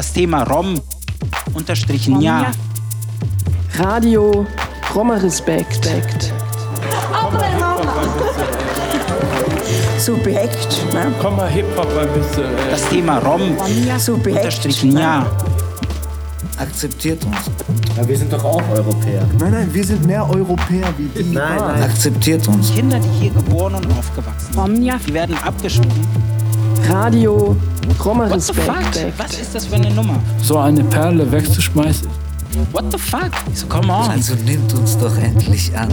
Das Thema Rom unterstrichen ja. Radio Roma Respekt. Subjekt, ne? Komm mal Hip-Hop ein bisschen. Ey. Das Thema Rom Subjekt. unterstrichen ja. Akzeptiert uns. Ja, wir sind doch auch Europäer. Nein, nein, wir sind mehr Europäer wie die. Nein, nein. Akzeptiert uns. Kinder, die hier geboren und aufgewachsen sind, die werden abgeschoben. Radio Roma What the fuck? Respekt. Was ist das für eine Nummer? So eine Perle wegzuschmeißen. What the fuck? So, come on. Also nimmt uns doch endlich an.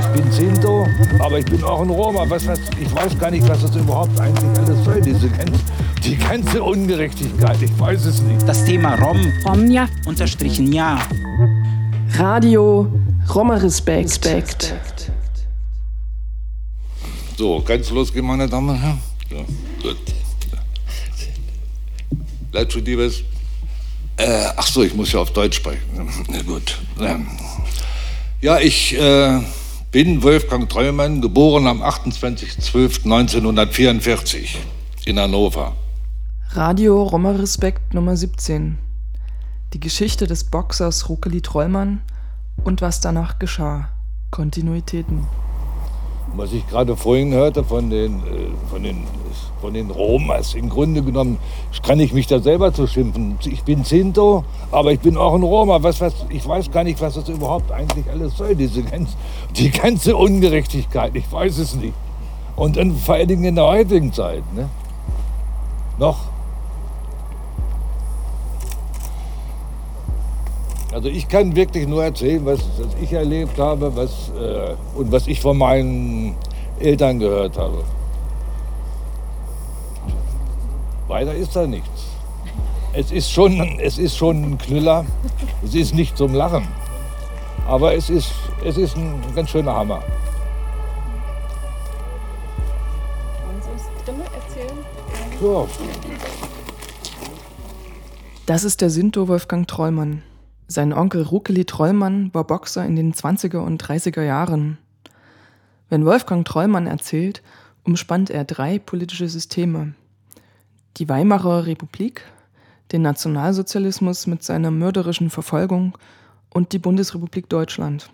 Ich bin Sinto, aber ich bin auch ein Roma. Was, was, ich weiß gar nicht, was das überhaupt eigentlich alles soll, diese ganze, die ganze Ungerechtigkeit. Ich weiß es nicht. Das Thema Rom unterstrichen ja. Radio Roma Respekt. So, ganz losgehen, meine Damen und Herren? So, gut. Leid liebes. Äh, ach so, ich muss ja auf Deutsch sprechen. Na gut. Ja, ich äh, bin Wolfgang Treumann, geboren am 28.12.1944 in Hannover. Radio Roma Respekt Nummer 17. Die Geschichte des Boxers Rukeli Trollmann und was danach geschah. Kontinuitäten. Was ich gerade vorhin hörte von den, äh, von, den, von den Romas, im Grunde genommen kann ich mich da selber zu schimpfen. Ich bin Sinto, aber ich bin auch ein Roma. Was, was, ich weiß gar nicht, was das überhaupt eigentlich alles soll, diese ganz, die ganze Ungerechtigkeit. Ich weiß es nicht. Und dann vor allen Dingen in der heutigen Zeit. Ne? Noch. Also ich kann wirklich nur erzählen, was, was ich erlebt habe was, äh, und was ich von meinen Eltern gehört habe. Weiter ist da nichts. Es ist schon, es ist schon ein Knüller. Es ist nicht zum Lachen. Aber es ist, es ist ein ganz schöner Hammer. So, Das ist der Sinto Wolfgang Trollmann. Sein Onkel Rukeli Trollmann war Boxer in den 20er und 30er Jahren. Wenn Wolfgang Trollmann erzählt, umspannt er drei politische Systeme. Die Weimarer Republik, den Nationalsozialismus mit seiner mörderischen Verfolgung und die Bundesrepublik Deutschland.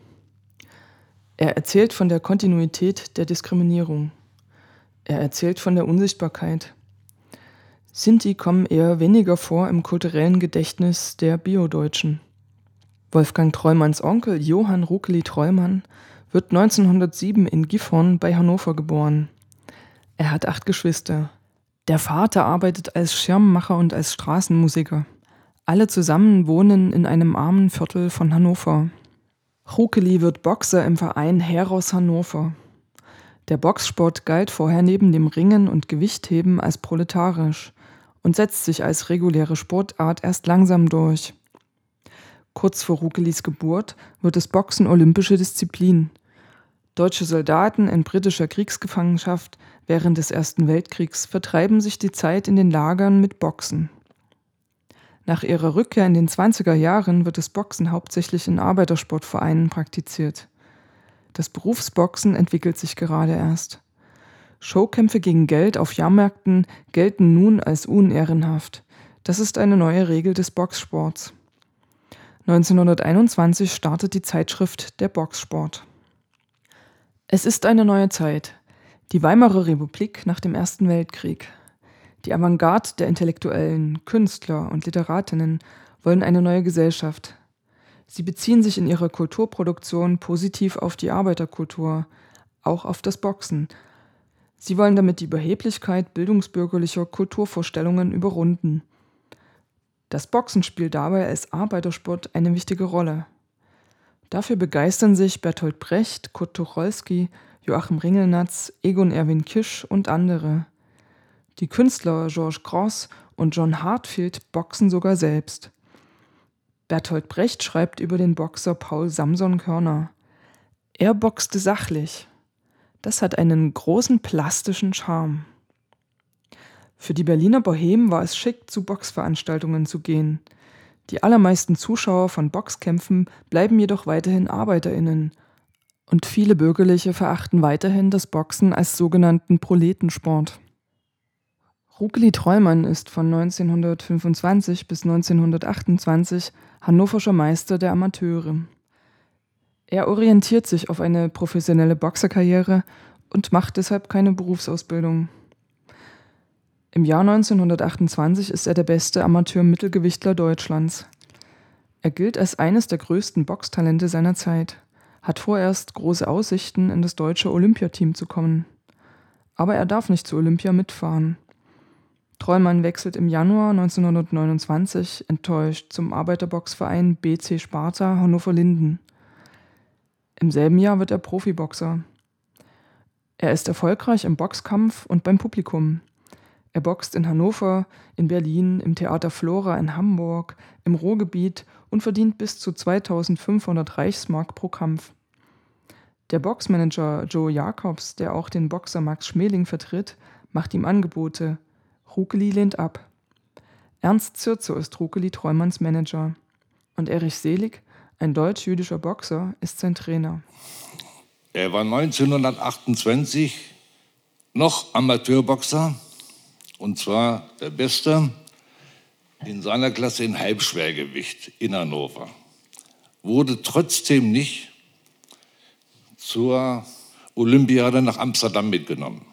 Er erzählt von der Kontinuität der Diskriminierung. Er erzählt von der Unsichtbarkeit. Sinti kommen eher weniger vor im kulturellen Gedächtnis der Biodeutschen. Wolfgang Treumanns Onkel Johann Rukeli Treumann wird 1907 in Gifhorn bei Hannover geboren. Er hat acht Geschwister. Der Vater arbeitet als Schirmmacher und als Straßenmusiker. Alle zusammen wohnen in einem armen Viertel von Hannover. Rukeli wird Boxer im Verein Heros Hannover. Der Boxsport galt vorher neben dem Ringen und Gewichtheben als proletarisch und setzt sich als reguläre Sportart erst langsam durch. Kurz vor Rukelis Geburt wird das Boxen olympische Disziplin. Deutsche Soldaten in britischer Kriegsgefangenschaft während des Ersten Weltkriegs vertreiben sich die Zeit in den Lagern mit Boxen. Nach ihrer Rückkehr in den 20er Jahren wird das Boxen hauptsächlich in Arbeitersportvereinen praktiziert. Das Berufsboxen entwickelt sich gerade erst. Showkämpfe gegen Geld auf Jahrmärkten gelten nun als unehrenhaft. Das ist eine neue Regel des Boxsports. 1921 startet die Zeitschrift Der Boxsport. Es ist eine neue Zeit. Die Weimarer Republik nach dem Ersten Weltkrieg. Die Avantgarde der Intellektuellen, Künstler und Literatinnen wollen eine neue Gesellschaft. Sie beziehen sich in ihrer Kulturproduktion positiv auf die Arbeiterkultur, auch auf das Boxen. Sie wollen damit die Überheblichkeit bildungsbürgerlicher Kulturvorstellungen überrunden. Das Boxen spielt dabei als Arbeitersport eine wichtige Rolle. Dafür begeistern sich Bertolt Brecht, Kurt Tucholsky, Joachim Ringelnatz, Egon Erwin Kisch und andere. Die Künstler Georges Gross und John Hartfield boxen sogar selbst. Bertolt Brecht schreibt über den Boxer Paul Samson Körner. Er boxte sachlich. Das hat einen großen plastischen Charme. Für die Berliner Bohemen war es schick, zu Boxveranstaltungen zu gehen. Die allermeisten Zuschauer von Boxkämpfen bleiben jedoch weiterhin ArbeiterInnen. Und viele Bürgerliche verachten weiterhin das Boxen als sogenannten Proletensport. Rukeli Treumann ist von 1925 bis 1928 hannoverscher Meister der Amateure. Er orientiert sich auf eine professionelle Boxerkarriere und macht deshalb keine Berufsausbildung. Im Jahr 1928 ist er der beste Amateur-Mittelgewichtler Deutschlands. Er gilt als eines der größten Boxtalente seiner Zeit, hat vorerst große Aussichten, in das deutsche Olympiateam zu kommen. Aber er darf nicht zu Olympia mitfahren. Treumann wechselt im Januar 1929 enttäuscht zum Arbeiterboxverein BC Sparta Hannover-Linden. Im selben Jahr wird er Profiboxer. Er ist erfolgreich im Boxkampf und beim Publikum. Er boxt in Hannover, in Berlin, im Theater Flora in Hamburg, im Ruhrgebiet und verdient bis zu 2500 Reichsmark pro Kampf. Der Boxmanager Joe Jacobs, der auch den Boxer Max Schmeling vertritt, macht ihm Angebote – Rukeli lehnt ab. Ernst Zirzo ist Rukeli Treumanns Manager. Und Erich Selig, ein deutsch-jüdischer Boxer, ist sein Trainer. Er war 1928 noch Amateurboxer und zwar der Beste in seiner Klasse in Halbschwergewicht in Hannover. Wurde trotzdem nicht zur Olympiade nach Amsterdam mitgenommen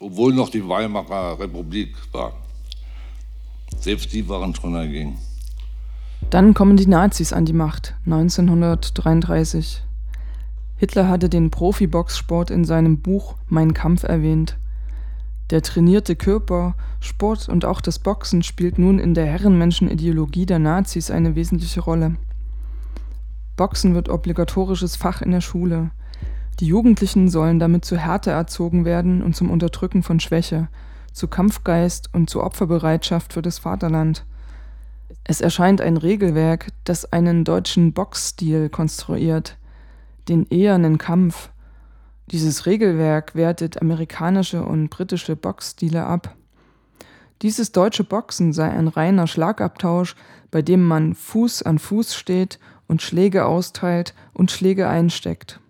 obwohl noch die Weimarer Republik war. Selbst die waren schon dagegen. Dann kommen die Nazis an die Macht, 1933. Hitler hatte den Profiboxsport in seinem Buch Mein Kampf erwähnt. Der trainierte Körper, Sport und auch das Boxen spielt nun in der Herrenmenschenideologie der Nazis eine wesentliche Rolle. Boxen wird obligatorisches Fach in der Schule. Die Jugendlichen sollen damit zu Härte erzogen werden und zum Unterdrücken von Schwäche, zu Kampfgeist und zu Opferbereitschaft für das Vaterland. Es erscheint ein Regelwerk, das einen deutschen Boxstil konstruiert, den ehernen Kampf. Dieses Regelwerk wertet amerikanische und britische Boxstile ab. Dieses deutsche Boxen sei ein reiner Schlagabtausch, bei dem man Fuß an Fuß steht und Schläge austeilt und Schläge einsteckt.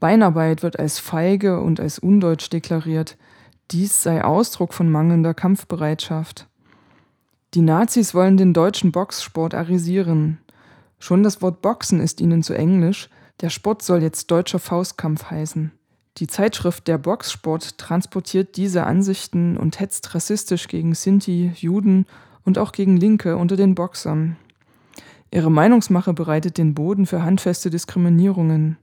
Beinarbeit wird als feige und als undeutsch deklariert. Dies sei Ausdruck von mangelnder Kampfbereitschaft. Die Nazis wollen den deutschen Boxsport arisieren. Schon das Wort Boxen ist ihnen zu englisch, der Sport soll jetzt deutscher Faustkampf heißen. Die Zeitschrift Der Boxsport transportiert diese Ansichten und hetzt rassistisch gegen Sinti, Juden und auch gegen Linke unter den Boxern. Ihre Meinungsmache bereitet den Boden für handfeste Diskriminierungen.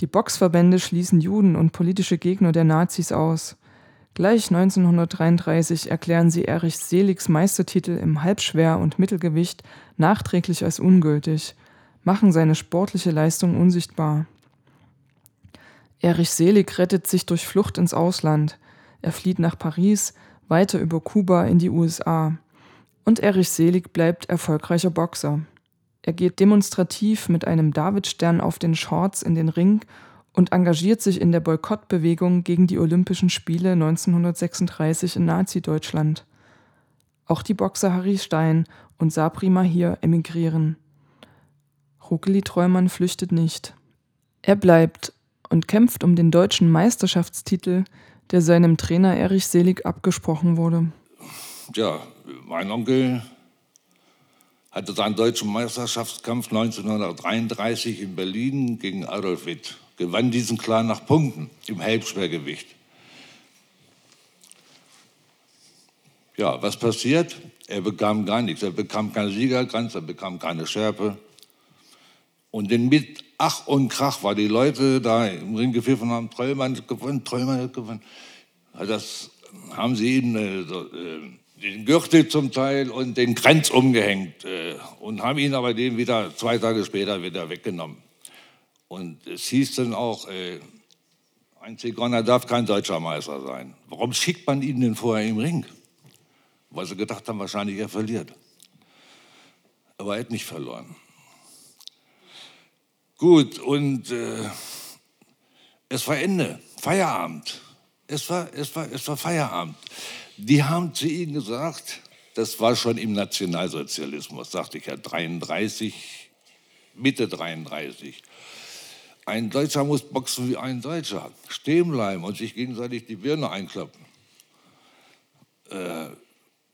Die Boxverbände schließen Juden und politische Gegner der Nazis aus. Gleich 1933 erklären sie Erich Seligs Meistertitel im Halbschwer- und Mittelgewicht nachträglich als ungültig, machen seine sportliche Leistung unsichtbar. Erich Selig rettet sich durch Flucht ins Ausland. Er flieht nach Paris, weiter über Kuba in die USA. Und Erich Selig bleibt erfolgreicher Boxer. Er geht demonstrativ mit einem Davidstern auf den Shorts in den Ring und engagiert sich in der Boykottbewegung gegen die Olympischen Spiele 1936 in Nazi-Deutschland. Auch die Boxer Harry Stein und Sabri Mahir emigrieren. Rukeli Treumann flüchtet nicht. Er bleibt und kämpft um den deutschen Meisterschaftstitel, der seinem Trainer Erich Selig abgesprochen wurde. Ja, mein Onkel hatte seinen deutschen Meisterschaftskampf 1933 in Berlin gegen Adolf Witt, gewann diesen klar nach Punkten im Halbschwergewicht. Ja, was passiert? Er bekam gar nichts. Er bekam keine Siegerkranz, er bekam keine Schärpe. Und denn mit Ach und Krach, weil die Leute da im Ring gepfiffen haben, Trollmann gewonnen, Trollmann gewonnen. Das haben sie ihm äh, äh, den Gürtel zum Teil und den Kranz umgehängt äh, und haben ihn aber den wieder zwei Tage später wieder weggenommen. Und es hieß dann auch, äh, ein Zigeuner darf kein deutscher Meister sein. Warum schickt man ihn denn vorher im Ring? Weil sie gedacht haben, wahrscheinlich er verliert. Aber er hat nicht verloren. Gut, und äh, es war Ende, Feierabend. Es war, es war, es war Feierabend. Die haben zu ihnen gesagt, das war schon im Nationalsozialismus, sagte ich ja, 33, Mitte 33. Ein Deutscher muss boxen wie ein Deutscher, stehen bleiben und sich gegenseitig die Birne einkloppen. Äh,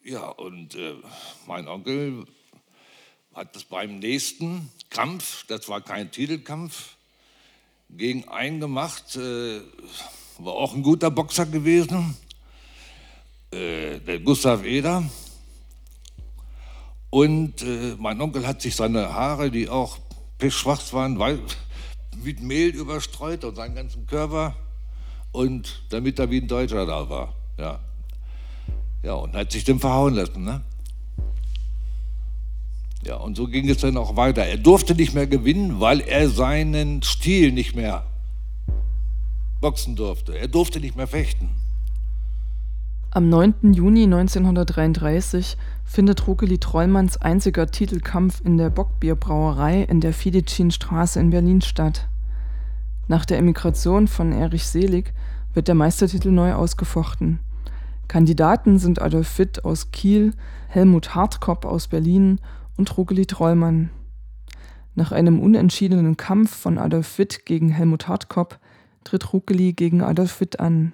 ja, und äh, mein Onkel hat es beim nächsten Kampf, das war kein Titelkampf, gegen einen gemacht, äh, war auch ein guter Boxer gewesen, äh, der Gustav Eder. Und äh, mein Onkel hat sich seine Haare, die auch pechschwarz waren, mit Mehl überstreut und seinen ganzen Körper. Und damit er wie ein Deutscher da war. Ja, ja und hat sich dann verhauen lassen. Ne? Ja, und so ging es dann auch weiter. Er durfte nicht mehr gewinnen, weil er seinen Stil nicht mehr boxen durfte. Er durfte nicht mehr fechten. Am 9. Juni 1933 findet Rukeli Trollmanns einziger Titelkampf in der Bockbierbrauerei in der Fidecinstraße in Berlin statt. Nach der Emigration von Erich Selig wird der Meistertitel neu ausgefochten. Kandidaten sind Adolf Witt aus Kiel, Helmut Hartkopf aus Berlin und Rukeli Trollmann. Nach einem unentschiedenen Kampf von Adolf Witt gegen Helmut Hartkopf tritt Rukeli gegen Adolf Witt an.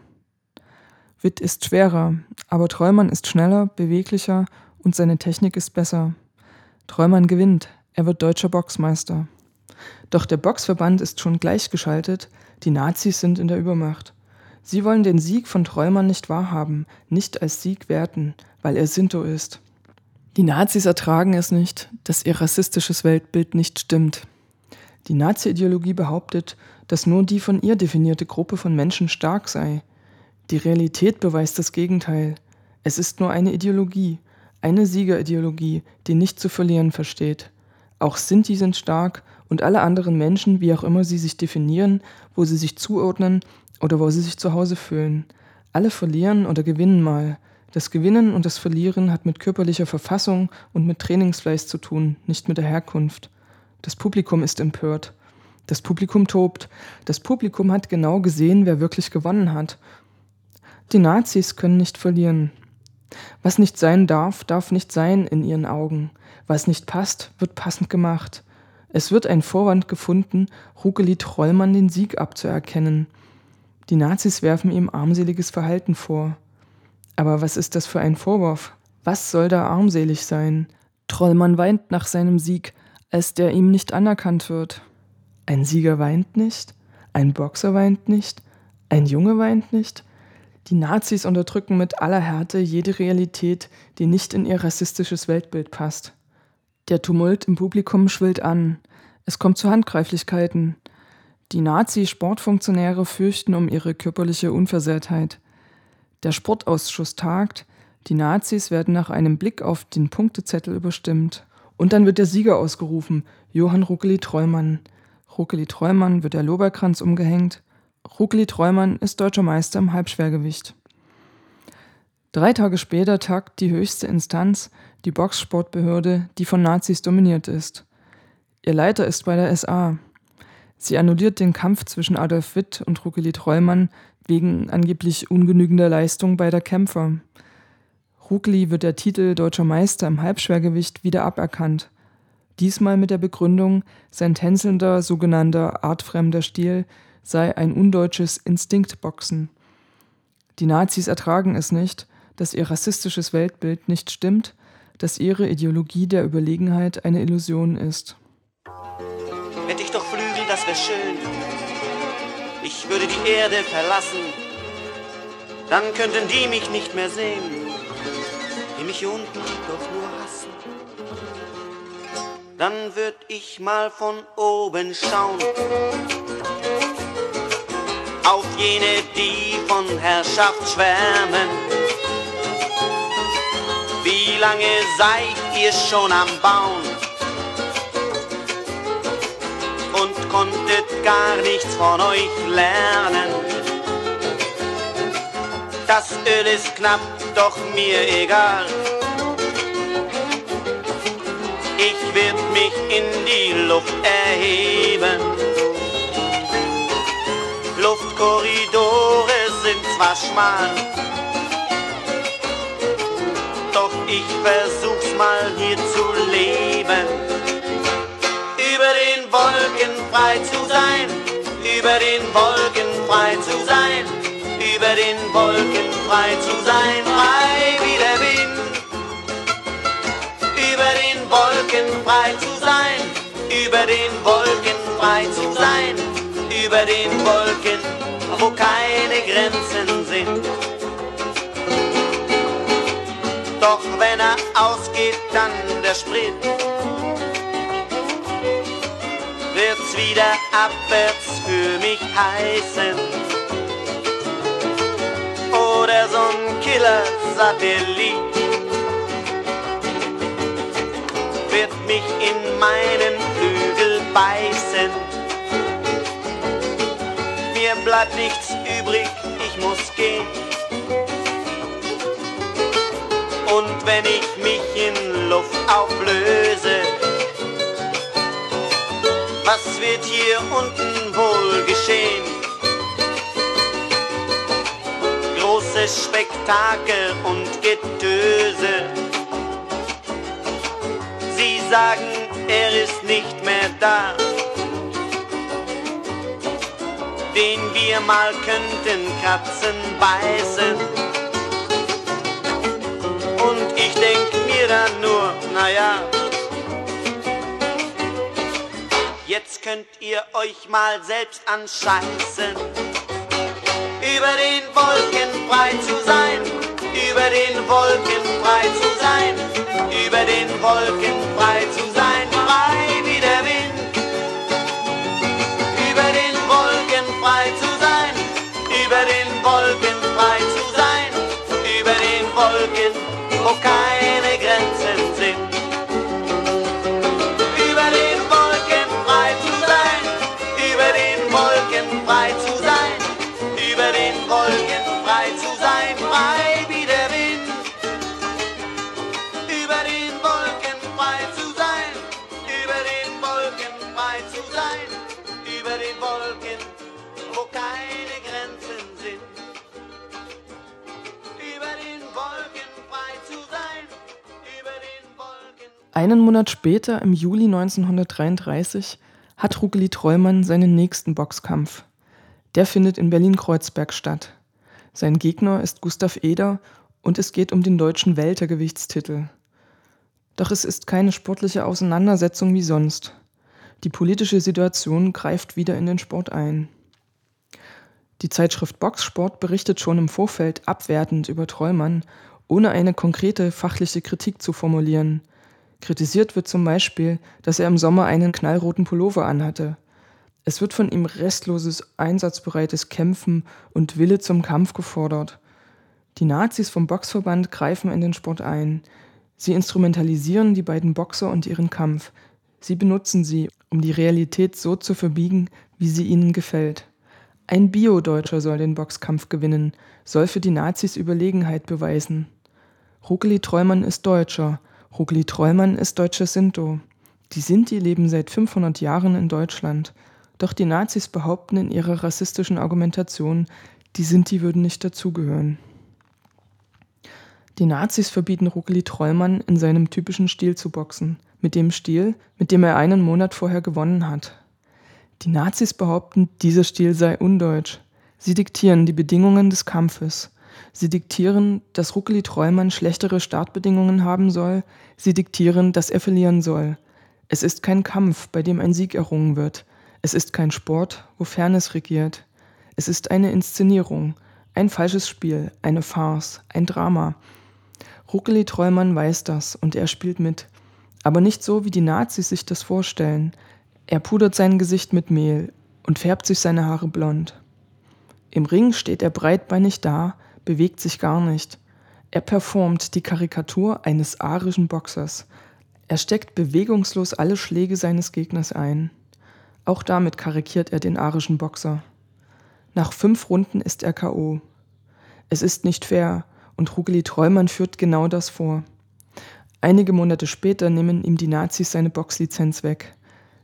Witt ist schwerer, aber Trollmann ist schneller, beweglicher und seine Technik ist besser. Trollmann gewinnt, er wird deutscher Boxmeister. Doch der Boxverband ist schon gleichgeschaltet, die Nazis sind in der Übermacht. Sie wollen den Sieg von Trollmann nicht wahrhaben, nicht als Sieg werten, weil er Sinto ist. Die Nazis ertragen es nicht, dass ihr rassistisches Weltbild nicht stimmt. Die Nazi-Ideologie behauptet, dass nur die von ihr definierte Gruppe von Menschen stark sei. Die Realität beweist das Gegenteil. Es ist nur eine Ideologie, eine Siegerideologie, die nicht zu verlieren versteht. Auch Sinti sind stark und alle anderen Menschen, wie auch immer sie sich definieren, wo sie sich zuordnen oder wo sie sich zu Hause fühlen. Alle verlieren oder gewinnen mal, das Gewinnen und das Verlieren hat mit körperlicher Verfassung und mit Trainingsfleiß zu tun, nicht mit der Herkunft. Das Publikum ist empört. Das Publikum tobt. Das Publikum hat genau gesehen, wer wirklich gewonnen hat. Die Nazis können nicht verlieren. Was nicht sein darf, darf nicht sein in ihren Augen. Was nicht passt, wird passend gemacht. Es wird ein Vorwand gefunden, Rukeli Trollmann den Sieg abzuerkennen. Die Nazis werfen ihm armseliges Verhalten vor. Aber was ist das für ein Vorwurf? Was soll da armselig sein? Trollmann weint nach seinem Sieg, als der ihm nicht anerkannt wird. Ein Sieger weint nicht? Ein Boxer weint nicht? Ein Junge weint nicht? Die Nazis unterdrücken mit aller Härte jede Realität, die nicht in ihr rassistisches Weltbild passt. Der Tumult im Publikum schwillt an. Es kommt zu Handgreiflichkeiten. Die Nazi-Sportfunktionäre fürchten um ihre körperliche Unversehrtheit. Der Sportausschuss tagt, die Nazis werden nach einem Blick auf den Punktezettel überstimmt. Und dann wird der Sieger ausgerufen, Johann Ruckeli Trollmann. Ruckeli Trollmann wird der Loberkranz umgehängt. Ruckeli Trollmann ist deutscher Meister im Halbschwergewicht. Drei Tage später tagt die höchste Instanz, die Boxsportbehörde, die von Nazis dominiert ist. Ihr Leiter ist bei der SA. Sie annulliert den Kampf zwischen Adolf Witt und Ruckeli Trollmann wegen angeblich ungenügender Leistung beider Kämpfer. Rukli wird der Titel Deutscher Meister im Halbschwergewicht wieder aberkannt. Diesmal mit der Begründung, sein tänzelnder, sogenannter artfremder Stil sei ein undeutsches Instinktboxen. Die Nazis ertragen es nicht, dass ihr rassistisches Weltbild nicht stimmt, dass ihre Ideologie der Überlegenheit eine Illusion ist. Hätte ich doch das wäre schön ich würde die Erde verlassen, dann könnten die mich nicht mehr sehen, die mich unten doch nur hassen. Dann würd ich mal von oben schauen, auf jene, die von Herrschaft schwärmen. Wie lange seid ihr schon am Bauen? Und konntet gar nichts von euch lernen. Das Öl ist knapp, doch mir egal. Ich werd mich in die Luft erheben. Luftkorridore sind zwar schmal, doch ich versuch's mal hier zu leben über den Wolken frei zu sein, über den Wolken frei zu sein, über den Wolken frei zu sein, frei wie der Wind. Über den Wolken frei zu sein, über den Wolken frei zu sein, über den Wolken, wo keine Grenzen sind. Doch wenn er ausgeht, dann der Sprit wieder abwärts für mich heißen. Oder so ein Killer-Satellit wird mich in meinen Flügel beißen. Mir bleibt nichts übrig, ich muss gehen. Und wenn ich mich in Luft auflöse, was wird hier unten wohl geschehen? Großes Spektakel und Getöse. Sie sagen, er ist nicht mehr da. Den wir mal könnten kratzen, beißen. Und ich denk mir dann nur, naja, Könnt ihr euch mal selbst anscheißen. Über den Wolken frei zu sein, über den Wolken frei zu sein, über den Wolken frei zu sein, frei wie der Wind. Über den Wolken frei zu sein, über den Wolken frei zu sein, über den Wolken, wo keine Grenzen Einen Monat später, im Juli 1933, hat Rukeli Trollmann seinen nächsten Boxkampf. Der findet in Berlin-Kreuzberg statt. Sein Gegner ist Gustav Eder und es geht um den deutschen Weltergewichtstitel. Doch es ist keine sportliche Auseinandersetzung wie sonst. Die politische Situation greift wieder in den Sport ein. Die Zeitschrift Boxsport berichtet schon im Vorfeld abwertend über Trollmann, ohne eine konkrete fachliche Kritik zu formulieren. Kritisiert wird zum Beispiel, dass er im Sommer einen knallroten Pullover anhatte. Es wird von ihm restloses, einsatzbereites Kämpfen und Wille zum Kampf gefordert. Die Nazis vom Boxverband greifen in den Sport ein. Sie instrumentalisieren die beiden Boxer und ihren Kampf. Sie benutzen sie, um die Realität so zu verbiegen, wie sie ihnen gefällt. Ein Bio-Deutscher soll den Boxkampf gewinnen, soll für die Nazis Überlegenheit beweisen. Rukeli Trollmann ist Deutscher. Rukeli Trollmann ist deutscher Sinto. Die Sinti leben seit 500 Jahren in Deutschland. Doch die Nazis behaupten in ihrer rassistischen Argumentation, die Sinti würden nicht dazugehören. Die Nazis verbieten Rukeli Trollmann in seinem typischen Stil zu boxen, mit dem Stil, mit dem er einen Monat vorher gewonnen hat. Die Nazis behaupten, dieser Stil sei undeutsch. Sie diktieren die Bedingungen des Kampfes. Sie diktieren, dass Rukeli Trollmann schlechtere Startbedingungen haben soll. Sie diktieren, dass er verlieren soll. Es ist kein Kampf, bei dem ein Sieg errungen wird. Es ist kein Sport, wo Fairness regiert. Es ist eine Inszenierung, ein falsches Spiel, eine Farce, ein Drama. Rukeli Trollmann weiß das und er spielt mit. Aber nicht so, wie die Nazis sich das vorstellen. Er pudert sein Gesicht mit Mehl und färbt sich seine Haare blond. Im Ring steht er breitbeinig da, bewegt sich gar nicht. Er performt die Karikatur eines arischen Boxers. Er steckt bewegungslos alle Schläge seines Gegners ein. Auch damit karikiert er den arischen Boxer. Nach fünf Runden ist er K.O. Es ist nicht fair und Rugeli Trollmann führt genau das vor. Einige Monate später nehmen ihm die Nazis seine Boxlizenz weg.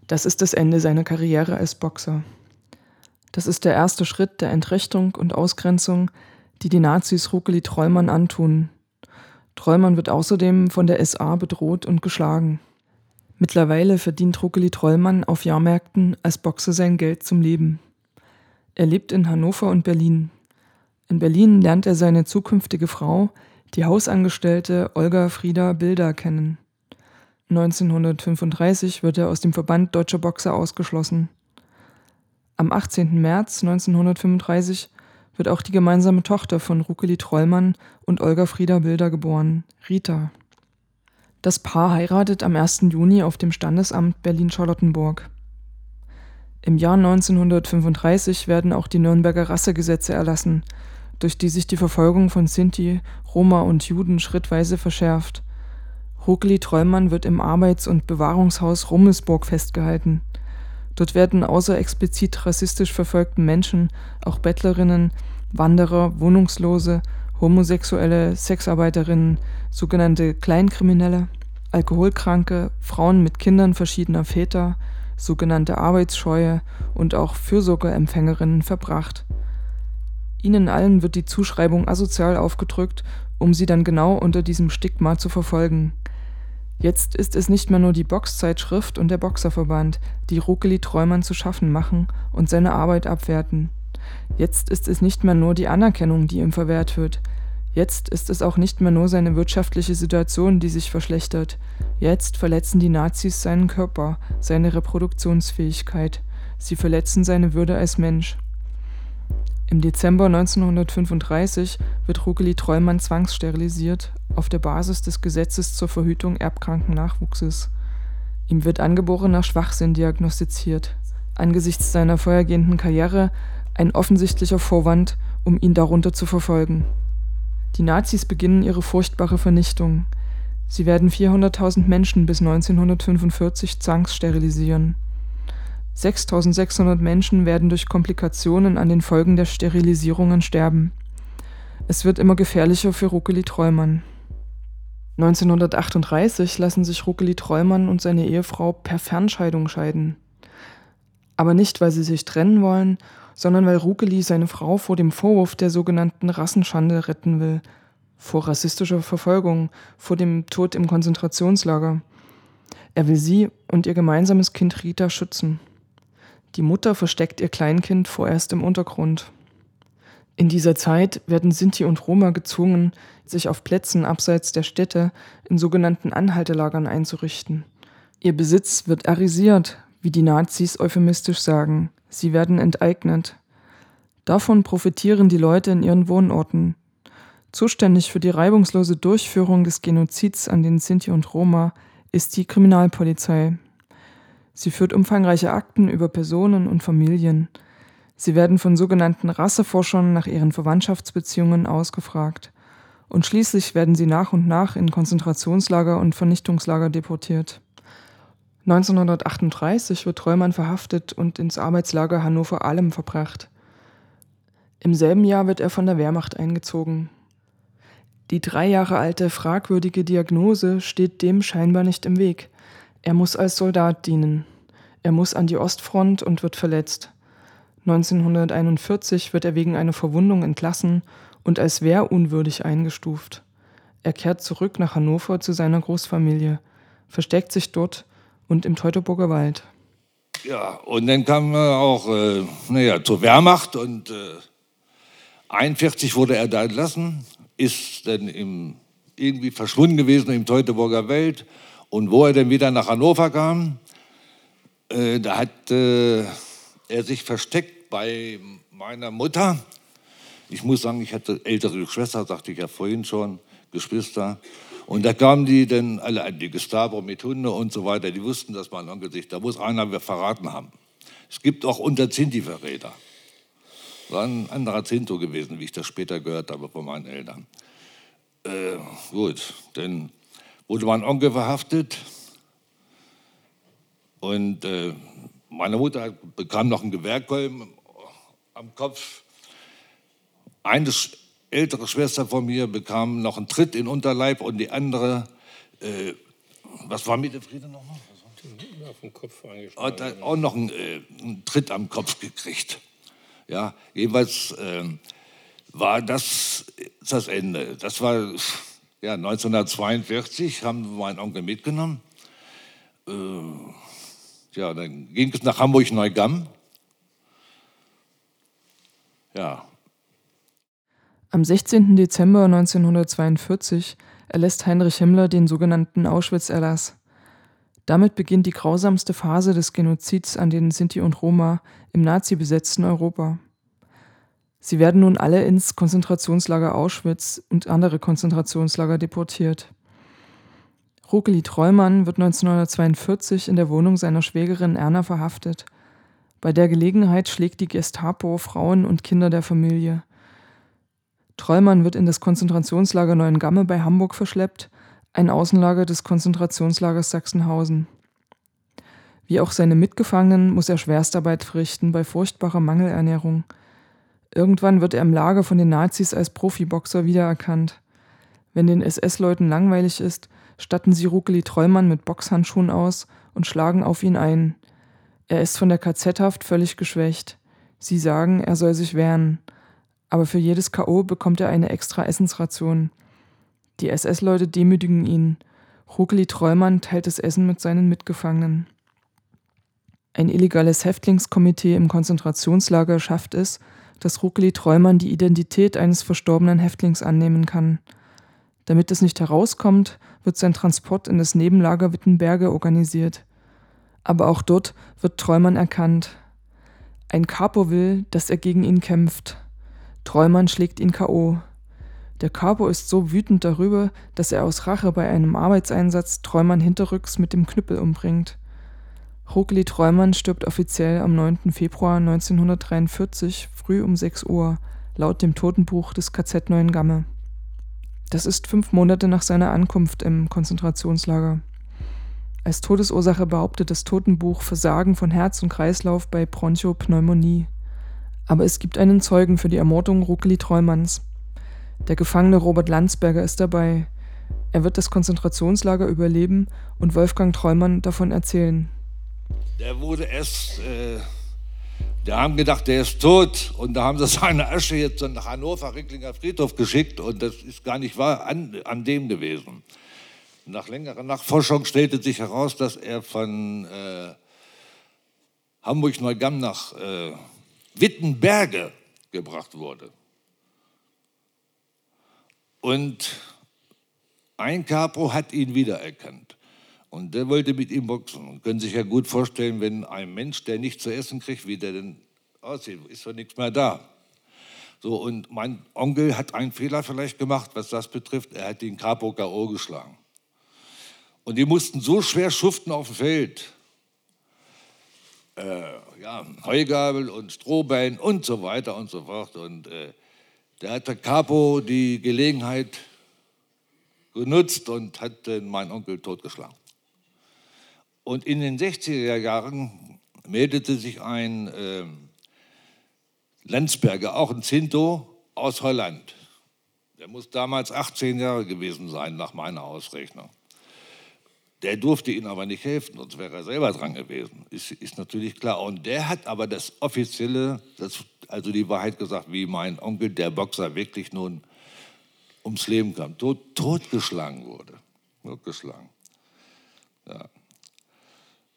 Das ist das Ende seiner Karriere als Boxer. Das ist der erste Schritt der Entrechtung und Ausgrenzung, die die Nazis Rukeli Trollmann antun. Trollmann wird außerdem von der SA bedroht und geschlagen. Mittlerweile verdient Rukeli Trollmann auf Jahrmärkten als Boxer sein Geld zum Leben. Er lebt in Hannover und Berlin. In Berlin lernt er seine zukünftige Frau, die Hausangestellte Olga Frieda Bilder, kennen. 1935 wird er aus dem Verband Deutscher Boxer ausgeschlossen. Am 18. März 1935 wird auch die gemeinsame Tochter von Rukeli Trollmann und Olga Frieda Bilder geboren, Rita. Das Paar heiratet am 1. Juni auf dem Standesamt Berlin-Charlottenburg. Im Jahr 1935 werden auch die Nürnberger Rassegesetze erlassen, durch die sich die Verfolgung von Sinti, Roma und Juden schrittweise verschärft. Rukeli Trollmann wird im Arbeits- und Bewahrungshaus Rummelsburg festgehalten. Dort werden außer explizit rassistisch verfolgten Menschen auch Bettlerinnen, Wanderer, Wohnungslose, Homosexuelle, Sexarbeiterinnen, sogenannte Kleinkriminelle, Alkoholkranke, Frauen mit Kindern verschiedener Väter, sogenannte Arbeitsscheue und auch Fürsorgeempfängerinnen verbracht. Ihnen allen wird die Zuschreibung asozial aufgedrückt, um sie dann genau unter diesem Stigma zu verfolgen. Jetzt ist es nicht mehr nur die Boxzeitschrift und der Boxerverband, die Rukeli Treumann zu schaffen machen und seine Arbeit abwerten. Jetzt ist es nicht mehr nur die Anerkennung, die ihm verwehrt wird. Jetzt ist es auch nicht mehr nur seine wirtschaftliche Situation, die sich verschlechtert. Jetzt verletzen die Nazis seinen Körper, seine Reproduktionsfähigkeit. Sie verletzen seine Würde als Mensch. Im Dezember 1935 wird Rukeli Trollmann zwangssterilisiert auf der Basis des Gesetzes zur Verhütung erbkranken Nachwuchses. Ihm wird angeborener Schwachsinn diagnostiziert. Angesichts seiner vorhergehenden Karriere ein offensichtlicher Vorwand, um ihn darunter zu verfolgen. Die Nazis beginnen ihre furchtbare Vernichtung. Sie werden 400.000 Menschen bis 1945 zwangssterilisieren. 6600 Menschen werden durch Komplikationen an den Folgen der Sterilisierungen sterben. Es wird immer gefährlicher für Ruckeli Trollmann. 1938 lassen sich Ruckeli Trollmann und seine Ehefrau per Fernscheidung scheiden. Aber nicht, weil sie sich trennen wollen, sondern weil Ruckeli seine Frau vor dem Vorwurf der sogenannten Rassenschande retten will, vor rassistischer Verfolgung, vor dem Tod im Konzentrationslager. Er will sie und ihr gemeinsames Kind Rita schützen. Die Mutter versteckt ihr Kleinkind vorerst im Untergrund. In dieser Zeit werden Sinti und Roma gezwungen, sich auf Plätzen abseits der Städte in sogenannten Anhaltelagern einzurichten. Ihr Besitz wird arisiert, wie die Nazis euphemistisch sagen. Sie werden enteignet. Davon profitieren die Leute in ihren Wohnorten. Zuständig für die reibungslose Durchführung des Genozids an den Sinti und Roma ist die Kriminalpolizei. Sie führt umfangreiche Akten über Personen und Familien. Sie werden von sogenannten Rasseforschern nach ihren Verwandtschaftsbeziehungen ausgefragt. Und schließlich werden sie nach und nach in Konzentrationslager und Vernichtungslager deportiert. 1938 wird Treumann verhaftet und ins Arbeitslager Hannover-Alem verbracht. Im selben Jahr wird er von der Wehrmacht eingezogen. Die drei Jahre alte fragwürdige Diagnose steht dem scheinbar nicht im Weg. Er muss als Soldat dienen. Er muss an die Ostfront und wird verletzt. 1941 wird er wegen einer Verwundung entlassen und als wehrunwürdig eingestuft. Er kehrt zurück nach Hannover zu seiner Großfamilie, versteckt sich dort und im Teutoburger Wald. Ja, und dann kam er auch äh, naja, zur Wehrmacht und äh, 41 wurde er da entlassen, ist dann im, irgendwie verschwunden gewesen im Teutoburger Wald und wo er dann wieder nach Hannover kam, äh, da hat äh, er sich versteckt bei meiner Mutter. Ich muss sagen, ich hatte ältere Schwester, sagte ich ja vorhin schon, Geschwister. Und da kamen die dann alle an die Gestapo mit Hunde und so weiter. Die wussten, dass mein Onkel sich, da muss einer verraten haben. Es gibt auch unter Zinti-Verräter. War ein anderer Zinto gewesen, wie ich das später gehört habe von meinen Eltern. Äh, gut, dann wurde mein Onkel verhaftet und äh, meine Mutter bekam noch einen Gewehrkolben am Kopf. Eine ältere Schwester von mir bekam noch einen Tritt in Unterleib und die andere, äh, was war mit der Friede noch? Auf den Kopf hat auch noch einen, äh, einen, Tritt am Kopf gekriegt. Ja, jedenfalls äh, war das das Ende. Das war ja, 1942 haben wir meinen Onkel mitgenommen. Äh, ja, dann ging es nach Hamburg-Neugamm. Ja. Am 16. Dezember 1942 erlässt Heinrich Himmler den sogenannten Auschwitz-Erlass. Damit beginnt die grausamste Phase des Genozids an den Sinti und Roma im nazi-besetzten Europa. Sie werden nun alle ins Konzentrationslager Auschwitz und andere Konzentrationslager deportiert. Rukeli Treumann wird 1942 in der Wohnung seiner Schwägerin Erna verhaftet. Bei der Gelegenheit schlägt die Gestapo Frauen und Kinder der Familie. Treumann wird in das Konzentrationslager Neuengamme bei Hamburg verschleppt, ein Außenlager des Konzentrationslagers Sachsenhausen. Wie auch seine Mitgefangenen muss er Schwerstarbeit verrichten bei furchtbarer Mangelernährung. Irgendwann wird er im Lager von den Nazis als Profiboxer wiedererkannt. Wenn den SS-Leuten langweilig ist, statten sie Rukeli Treumann mit Boxhandschuhen aus und schlagen auf ihn ein. Er ist von der KZ-Haft völlig geschwächt. Sie sagen, er soll sich wehren aber für jedes K.O. bekommt er eine extra Essensration. Die SS-Leute demütigen ihn. Rukeli Treumann teilt das Essen mit seinen Mitgefangenen. Ein illegales Häftlingskomitee im Konzentrationslager schafft es, dass Rukeli Treumann die Identität eines verstorbenen Häftlings annehmen kann. Damit es nicht herauskommt, wird sein Transport in das Nebenlager Wittenberge organisiert. Aber auch dort wird Treumann erkannt. Ein Capo will, dass er gegen ihn kämpft. Treumann schlägt ihn K.O. Der Capo ist so wütend darüber, dass er aus Rache bei einem Arbeitseinsatz Treumann hinterrücks mit dem Knüppel umbringt. Rukeli Treumann stirbt offiziell am 9. Februar 1943 früh um 6 Uhr, laut dem Totenbuch des KZ Neuengamme. Das ist fünf Monate nach seiner Ankunft im Konzentrationslager. Als Todesursache behauptet das Totenbuch Versagen von Herz und Kreislauf bei Bronchopneumonie. Aber es gibt einen Zeugen für die Ermordung Rukeli Treumanns. Der Gefangene Robert Landsberger ist dabei. Er wird das Konzentrationslager überleben und Wolfgang Treumann davon erzählen. Der wurde erst, äh, der haben gedacht, der ist tot und da haben sie seine Asche jetzt nach Hannover, Ricklinger Friedhof geschickt und das ist gar nicht wahr an, an dem gewesen. Nach längerer Nachforschung stellte sich heraus, dass er von äh, Hamburg-Neugamm nach äh, Wittenberge gebracht wurde. Und ein Capo hat ihn wiedererkannt. Und der wollte mit ihm boxen. Und können sich ja gut vorstellen, wenn ein Mensch, der nichts zu essen kriegt, wie der denn aussieht, ist doch nichts mehr da. So, und mein Onkel hat einen Fehler vielleicht gemacht, was das betrifft. Er hat den Capo K.O. geschlagen. Und die mussten so schwer schuften auf dem Feld, äh, ja, Heugabel und Strohbein und so weiter und so fort. Und äh, da hat der Capo die Gelegenheit genutzt und hat äh, meinen Onkel totgeschlagen. Und in den 60er Jahren meldete sich ein äh, Landsberger, auch ein Zinto aus Holland. Der muss damals 18 Jahre gewesen sein, nach meiner Ausrechnung. Der durfte ihnen aber nicht helfen, sonst wäre er selber dran gewesen. Ist, ist natürlich klar. Und der hat aber das offizielle, das, also die Wahrheit gesagt, wie mein Onkel, der Boxer, wirklich nun ums Leben kam, tot, totgeschlagen wurde. Totgeschlagen. Ja.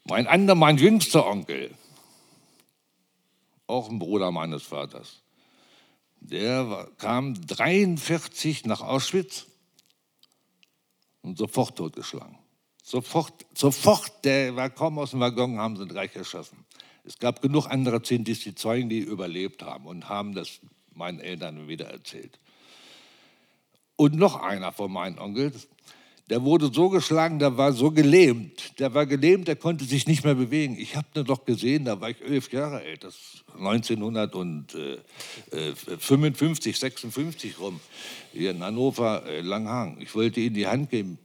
Mein anderer, mein jüngster Onkel, auch ein Bruder meines Vaters, der war, kam 43 nach Auschwitz und sofort totgeschlagen. Sofort, sofort, der war kaum aus dem Waggon, haben sie ihn gleich erschossen. Es gab genug andere Zintis, die Zeugen, die überlebt haben und haben das meinen Eltern wieder erzählt. Und noch einer von meinen Onkels, der wurde so geschlagen, der war so gelähmt. Der war gelähmt, der konnte sich nicht mehr bewegen. Ich habe den doch gesehen, da war ich elf Jahre alt, das 1955, 56 rum, hier in Hannover, äh, Langhang. Ich wollte ihm die Hand geben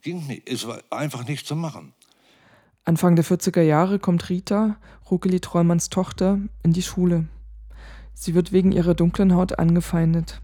ging nicht. Es war einfach nicht zu machen. Anfang der 40er Jahre kommt Rita, Rukeli Treumanns Tochter, in die Schule. Sie wird wegen ihrer dunklen Haut angefeindet.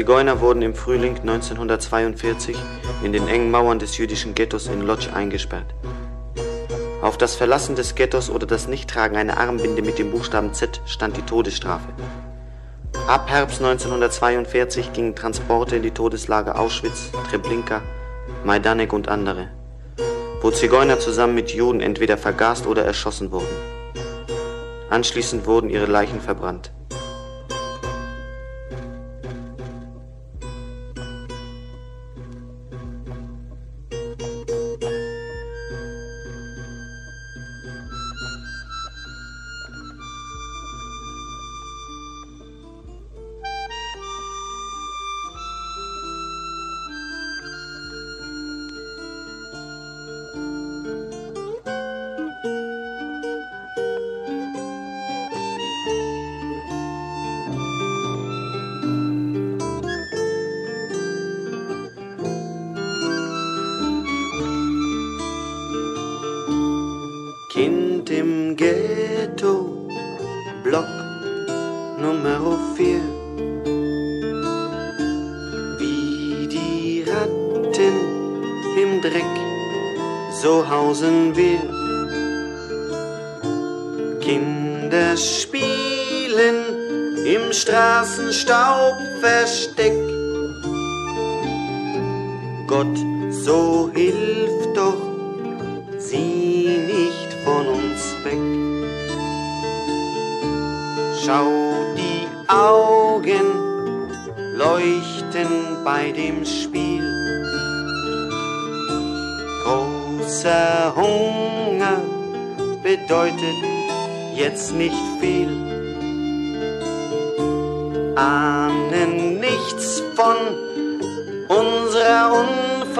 Zigeuner wurden im Frühling 1942 in den engen Mauern des jüdischen Ghettos in Lodz eingesperrt. Auf das Verlassen des Ghettos oder das Nichttragen einer Armbinde mit dem Buchstaben Z stand die Todesstrafe. Ab Herbst 1942 gingen Transporte in die Todeslager Auschwitz, Treblinka, Majdanek und andere, wo Zigeuner zusammen mit Juden entweder vergast oder erschossen wurden. Anschließend wurden ihre Leichen verbrannt.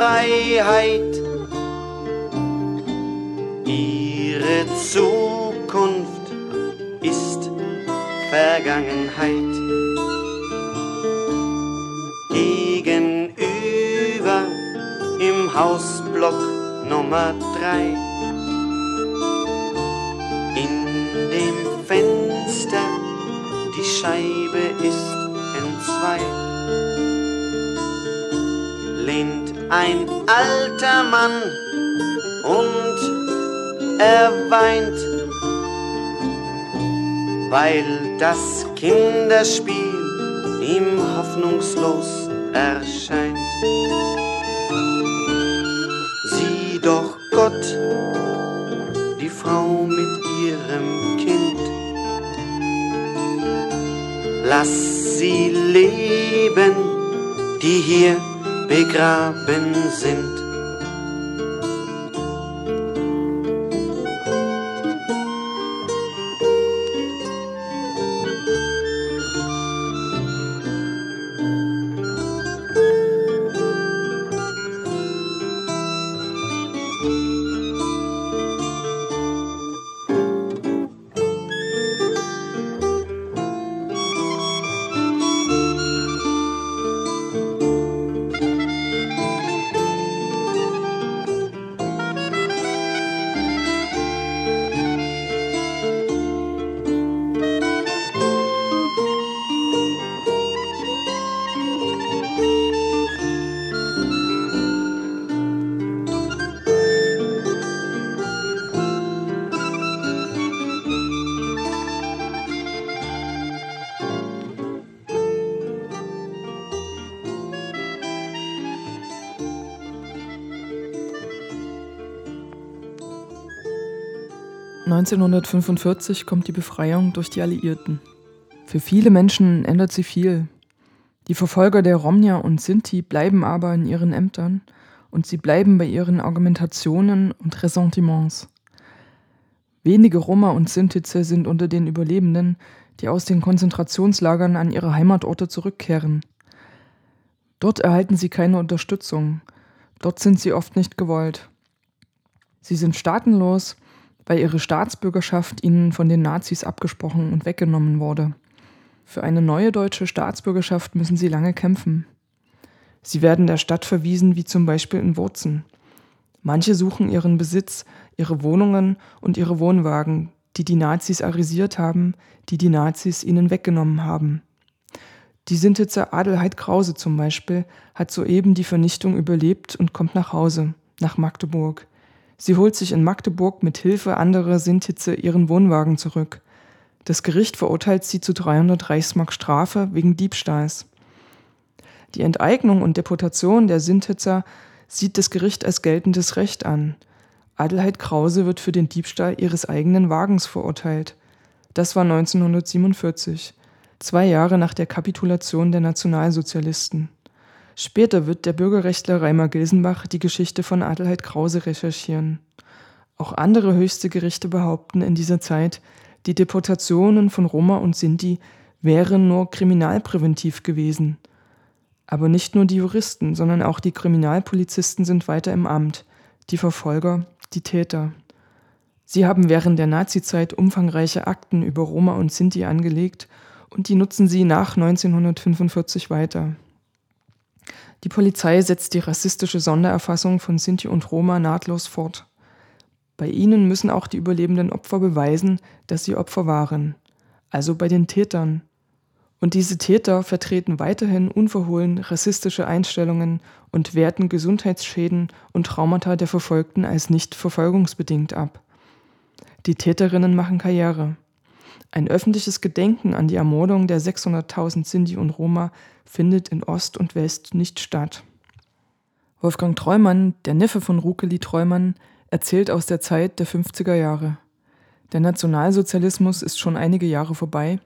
Unfreiheit. Ihre Zukunft ist Vergangenheit. Gegenüber im Hausblock Nummer 3. In dem Fenster die Scheibe ist entzwei. Lehnt ein alter Mann und er weint, weil das Kinderspiel ihm hoffnungslos erscheint. Sieh doch Gott, die Frau mit ihrem Kind. Lass sie leben, die hier begraben sind. ...1945 kommt die Befreiung durch die Alliierten. Für viele Menschen ändert sie viel. Die Verfolger der Romja und Sinti bleiben aber in ihren Ämtern und sie bleiben bei ihren Argumentationen und Ressentiments. Wenige Roma und Sintize sind unter den Überlebenden, die aus den Konzentrationslagern an ihre Heimatorte zurückkehren. Dort erhalten sie keine Unterstützung, dort sind sie oft nicht gewollt. Sie sind staatenlos, weil ihre Staatsbürgerschaft ihnen von den Nazis abgesprochen und weggenommen wurde. Für eine neue deutsche Staatsbürgerschaft müssen sie lange kämpfen. Sie werden der Stadt verwiesen, wie zum Beispiel in Wurzen. Manche suchen ihren Besitz, ihre Wohnungen und ihre Wohnwagen, die die Nazis arisiert haben, die die Nazis ihnen weggenommen haben. Die Sintitzer Adelheid Krause zum Beispiel hat soeben die Vernichtung überlebt und kommt nach Hause, nach Magdeburg. Sie holt sich in Magdeburg mit Hilfe anderer Sintitze ihren Wohnwagen zurück. Das Gericht verurteilt sie zu 300 Reichsmark Strafe wegen Diebstahls. Die Enteignung und Deportation der Sintitzer sieht das Gericht als geltendes Recht an. Adelheid Krause wird für den Diebstahl ihres eigenen Wagens verurteilt. Das war 1947, zwei Jahre nach der Kapitulation der Nationalsozialisten. Später wird der Bürgerrechtler Reimer Gilsenbach die Geschichte von Adelheid Krause recherchieren. Auch andere höchste Gerichte behaupten in dieser Zeit, die Deportationen von Roma und Sinti wären nur kriminalpräventiv gewesen. Aber nicht nur die Juristen, sondern auch die Kriminalpolizisten sind weiter im Amt, die Verfolger, die Täter. Sie haben während der Nazizeit umfangreiche Akten über Roma und Sinti angelegt und die nutzen sie nach 1945 weiter. Die Polizei setzt die rassistische Sondererfassung von Sinti und Roma nahtlos fort. Bei ihnen müssen auch die überlebenden Opfer beweisen, dass sie Opfer waren, also bei den Tätern. Und diese Täter vertreten weiterhin unverhohlen rassistische Einstellungen und werten Gesundheitsschäden und Traumata der Verfolgten als nicht verfolgungsbedingt ab. Die Täterinnen machen Karriere. Ein öffentliches Gedenken an die Ermordung der 600.000 Sinti und Roma findet in Ost und West nicht statt. Wolfgang Treumann, der Neffe von Rukeli Treumann, erzählt aus der Zeit der 50er Jahre. Der Nationalsozialismus ist schon einige Jahre vorbei,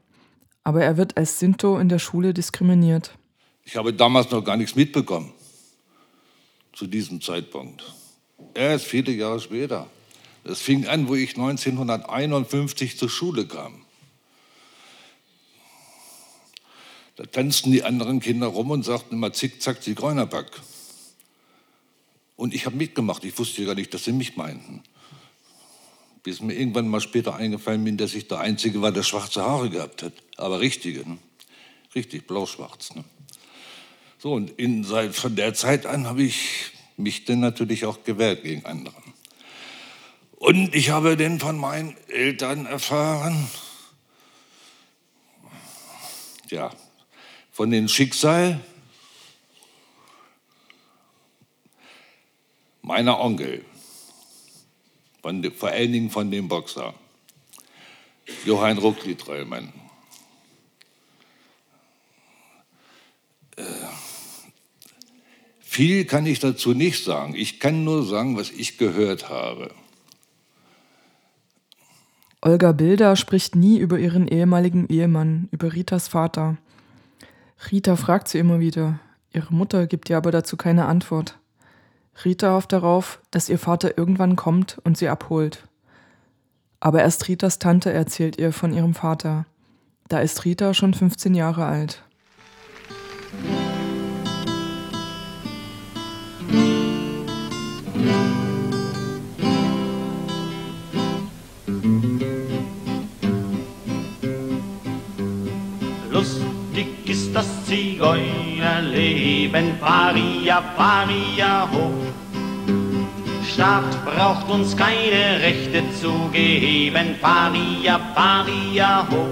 aber er wird als Sinto in der Schule diskriminiert. Ich habe damals noch gar nichts mitbekommen, zu diesem Zeitpunkt. Erst viele Jahre später. Es fing an, wo ich 1951 zur Schule kam. Da tanzten die anderen Kinder rum und sagten immer Zickzack, Zigeunerback. Und ich habe mitgemacht. Ich wusste gar nicht, dass sie mich meinten. Bis mir irgendwann mal später eingefallen bin, dass ich der Einzige war, der schwarze Haare gehabt hat. Aber richtige. Ne? Richtig, blau-schwarz. Ne? So, und in, seit, von der Zeit an habe ich mich dann natürlich auch gewehrt gegen andere. Und ich habe dann von meinen Eltern erfahren, ja, von dem Schicksal meiner Onkel, von, vor allen Dingen von dem Boxer, Johann Ruckli-Trellmann. Äh, viel kann ich dazu nicht sagen. Ich kann nur sagen, was ich gehört habe. Olga Bilder spricht nie über ihren ehemaligen Ehemann, über Ritas Vater. Rita fragt sie immer wieder. Ihre Mutter gibt ihr aber dazu keine Antwort. Rita hofft darauf, dass ihr Vater irgendwann kommt und sie abholt. Aber erst Ritas Tante erzählt ihr von ihrem Vater. Da ist Rita schon 15 Jahre alt. Zigeunerleben, Paria, Paria, ho. Staat braucht uns keine Rechte zu geben, Paria, Paria, ho.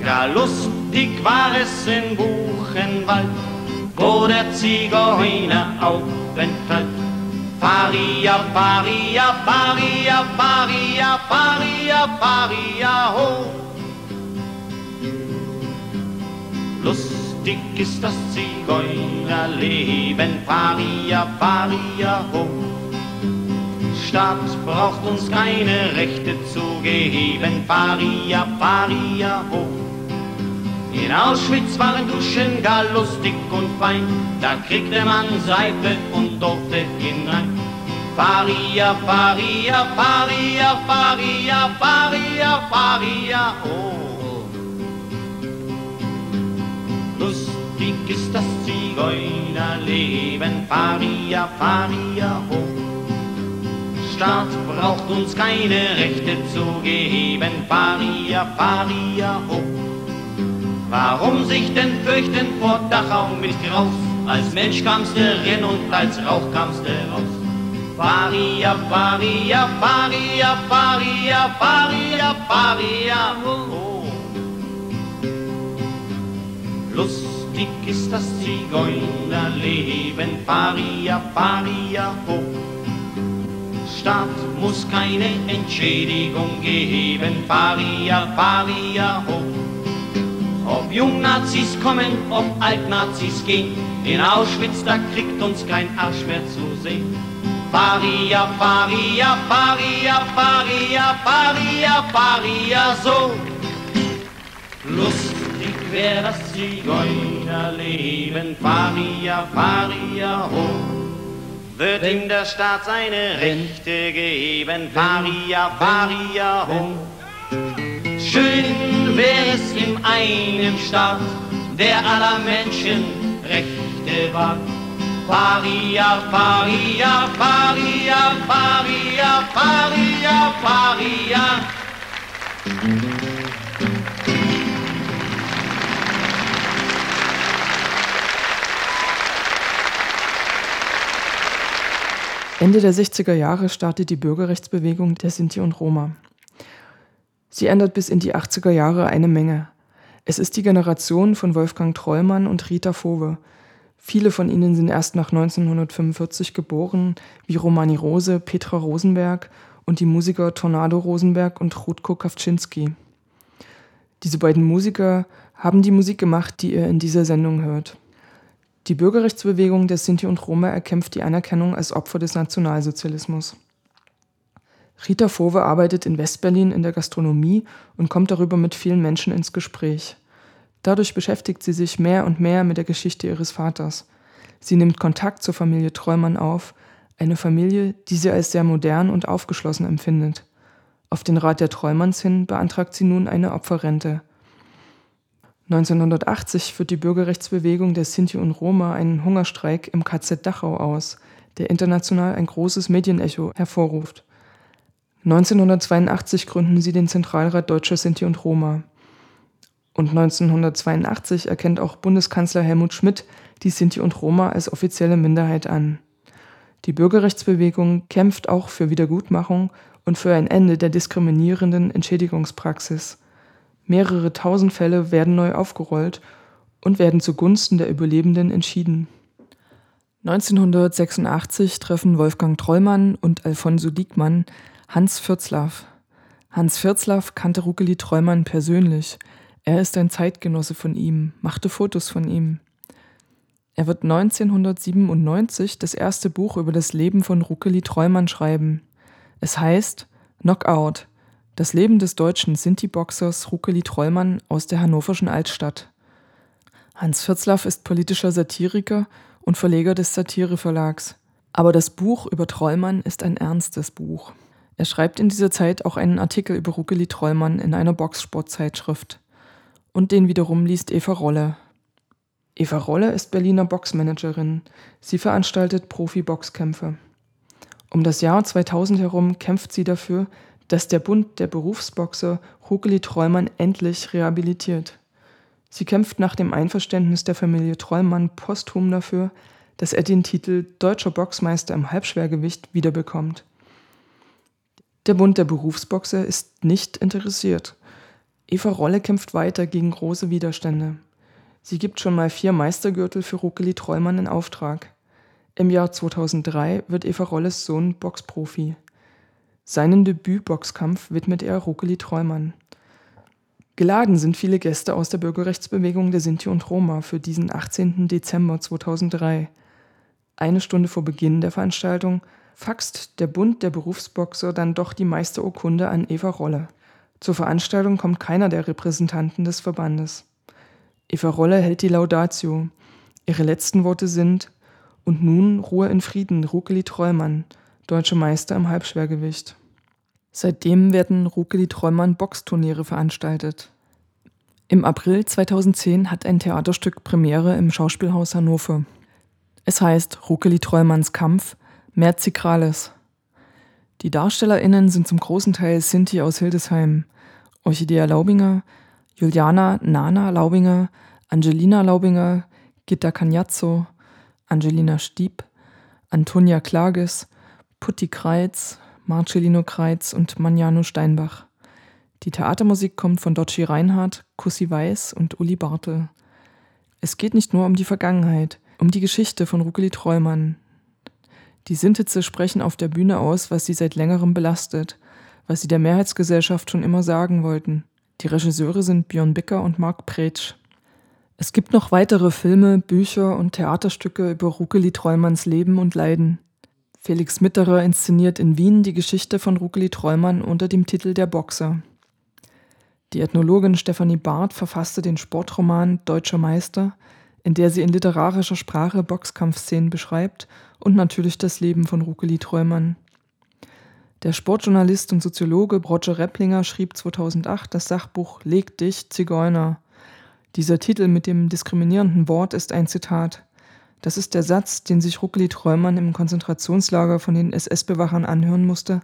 Gar lustig war es in Buchenwald, wo der Zigeuner aufenthalt. Paria, Paria, Paria, Paria, Paria, Paria, ho. Lustig ist das Zigeunerleben, Paria, Paria, ho. Staat braucht uns keine Rechte zu geben, Paria, Paria, ho. In Auschwitz waren Duschen gar lustig und fein, da kriegte man Seife und durfte hinein. Paria, Paria, Paria, Paria, Paria, Paria, oh. Lustig ist das Zigeunerleben, Paria, Paria, oh. Staat braucht uns keine Rechte zu geben, Paria, Paria, oh. Warum sich denn fürchten vor Dachau mit Graus? Als Mensch kamst du rein und als Rauch kamst du raus. Paria, Paria, Paria, Paria, Paria, Paria, oh. Lustig ist das Zigeunerleben, Paria, Paria, oh. Staat muss keine Entschädigung geben. Paria, Paria, hoch. Ob Jungnazis kommen, ob Altnazis gehen, in Auschwitz, da kriegt uns kein Arsch mehr zu sehen. Paria, Paria, Paria, Paria, Paria, Paria, so. Lustig wär das Zigeunerleben, Paria, Paria, hoch. Wird ihm der Staat seine Rechte geben, Paria, Paria, hoch. Schön wär es in einem Staat, der aller Menschen Rechte wahrt. Paria, Paria, Paria, Paria, Paria, Paria. Ende der 60er Jahre startet die Bürgerrechtsbewegung der Sinti und Roma. Sie ändert bis in die 80er Jahre eine Menge. Es ist die Generation von Wolfgang Trollmann und Rita Fove. Viele von ihnen sind erst nach 1945 geboren, wie Romani Rose, Petra Rosenberg und die Musiker Tornado Rosenberg und Rutko Kawczynski. Diese beiden Musiker haben die Musik gemacht, die ihr in dieser Sendung hört. Die Bürgerrechtsbewegung der Sinti und Roma erkämpft die Anerkennung als Opfer des Nationalsozialismus. Rita Fove arbeitet in Westberlin in der Gastronomie und kommt darüber mit vielen Menschen ins Gespräch. Dadurch beschäftigt sie sich mehr und mehr mit der Geschichte ihres Vaters. Sie nimmt Kontakt zur Familie Treumann auf, eine Familie, die sie als sehr modern und aufgeschlossen empfindet. Auf den Rat der Treumanns hin beantragt sie nun eine Opferrente. 1980 führt die Bürgerrechtsbewegung der Sinti und Roma einen Hungerstreik im KZ Dachau aus, der international ein großes Medienecho hervorruft. 1982 gründen sie den Zentralrat Deutscher Sinti und Roma. Und 1982 erkennt auch Bundeskanzler Helmut Schmidt die Sinti und Roma als offizielle Minderheit an. Die Bürgerrechtsbewegung kämpft auch für Wiedergutmachung und für ein Ende der diskriminierenden Entschädigungspraxis. Mehrere tausend Fälle werden neu aufgerollt und werden zugunsten der Überlebenden entschieden. 1986 treffen Wolfgang Trollmann und Alfonso Diekmann Hans Fürzlaff. Hans Fürzlaff kannte Ruckeli Trollmann persönlich. Er ist ein Zeitgenosse von ihm, machte Fotos von ihm. Er wird 1997 das erste Buch über das Leben von Ruckeli Trollmann schreiben. Es heißt Knockout, das Leben des deutschen Sinti-Boxers Ruckeli Trollmann aus der hannoverschen Altstadt. Hans Fürzlaff ist politischer Satiriker und Verleger des Satireverlags. Aber das Buch über Trollmann ist ein ernstes Buch. Er schreibt in dieser Zeit auch einen Artikel über Ruckeli Trollmann in einer Boxsportzeitschrift. Und den wiederum liest Eva Rolle. Eva Rolle ist Berliner Boxmanagerin. Sie veranstaltet Profi-Boxkämpfe. Um das Jahr 2000 herum kämpft sie dafür, dass der Bund der Berufsboxer Ruckeli Trollmann endlich rehabilitiert. Sie kämpft nach dem Einverständnis der Familie Trollmann posthum dafür, dass er den Titel Deutscher Boxmeister im Halbschwergewicht wiederbekommt. Der Bund der Berufsboxer ist nicht interessiert. Eva Rolle kämpft weiter gegen große Widerstände. Sie gibt schon mal vier Meistergürtel für Ruckeli Trollmann in Auftrag. Im Jahr 2003 wird Eva Rolles Sohn Boxprofi. Seinen Debütboxkampf widmet er Ruckeli Trollmann. Geladen sind viele Gäste aus der Bürgerrechtsbewegung der Sinti und Roma für diesen 18. Dezember 2003. Eine Stunde vor Beginn der Veranstaltung faxt der Bund der Berufsboxer dann doch die Meisterurkunde an Eva Rolle. Zur Veranstaltung kommt keiner der Repräsentanten des Verbandes. Eva Rolle hält die Laudatio. Ihre letzten Worte sind Und nun Ruhe in Frieden, Rukeli Trollmann, deutscher Meister im Halbschwergewicht. Seitdem werden Rukeli Trollmann Boxturniere veranstaltet. Im April 2010 hat ein Theaterstück Premiere im Schauspielhaus Hannover. Es heißt Rukeli Trollmanns Kampf – Merzikrales. Die DarstellerInnen sind zum großen Teil Sinti aus Hildesheim, Orchidea Laubinger, Juliana Nana Laubinger, Angelina Laubinger, Gitta Cagnazzo, Angelina Stieb, Antonia Klages, Putti Kreitz, Marcellino Kreitz und Magnano Steinbach. Die Theatermusik kommt von Dotschi Reinhardt, Kussi Weiß und Uli Bartel. Es geht nicht nur um die Vergangenheit, um die Geschichte von Rukeli Trollmann, Die Sintitze sprechen auf der Bühne aus, was sie seit längerem belastet, was sie der Mehrheitsgesellschaft schon immer sagen wollten. Die Regisseure sind Björn Bicker und Marc Pretsch. Es gibt noch weitere Filme, Bücher und Theaterstücke über Rukeli Trollmanns Leben und Leiden. Felix Mitterer inszeniert in Wien die Geschichte von Rukeli Trollmann unter dem Titel Der Boxer. Die Ethnologin Stefanie Barth verfasste den Sportroman Deutscher Meister, in der sie in literarischer Sprache Boxkampfszenen beschreibt und natürlich das Leben von Rukeli Trollmann. Der Sportjournalist und Soziologe Roger Repplinger schrieb 2008 das Sachbuch Leg dich, Zigeuner. Dieser Titel mit dem diskriminierenden Wort ist ein Zitat. Das ist der Satz, den sich Ruckeli Träumann im Konzentrationslager von den SS-Bewachern anhören musste,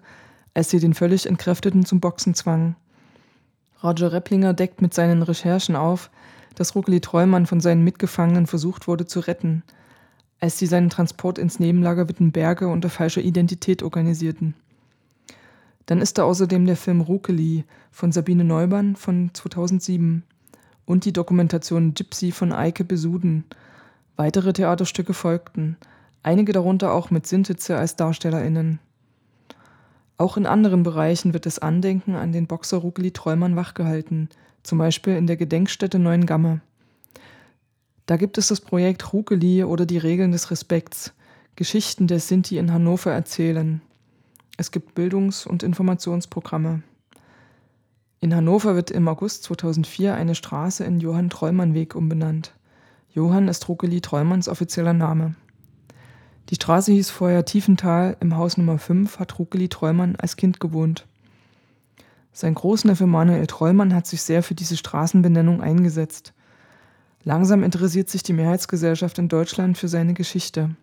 als sie den völlig Entkräfteten zum Boxen zwangen. Roger Repplinger deckt mit seinen Recherchen auf, dass Ruckeli Treumann von seinen Mitgefangenen versucht wurde zu retten, als sie seinen Transport ins Nebenlager Wittenberge unter falscher Identität organisierten. Dann ist da außerdem der Film Rukeli von Sabine Neumann von 2007 und die Dokumentation Gypsy von Eike Besuden, Weitere Theaterstücke folgten, einige darunter auch mit Sintitze als DarstellerInnen. Auch in anderen Bereichen wird das Andenken an den Boxer Rugeli Trollmann wachgehalten, zum Beispiel in der Gedenkstätte Neuengamme. Da gibt es das Projekt Rugeli oder die Regeln des Respekts, Geschichten der Sinti in Hannover erzählen. Es gibt Bildungs- und Informationsprogramme. In Hannover wird im August 2004 eine Straße in Johann Trollmann Weg umbenannt. Johann ist Rukeli Treumanns offizieller Name. Die Straße hieß vorher Tiefental, im Haus Nummer 5 hat Rukeli Treumann als Kind gewohnt. Sein Großneffe Manuel Treumann hat sich sehr für diese Straßenbenennung eingesetzt. Langsam interessiert sich die Mehrheitsgesellschaft in Deutschland für seine Geschichte.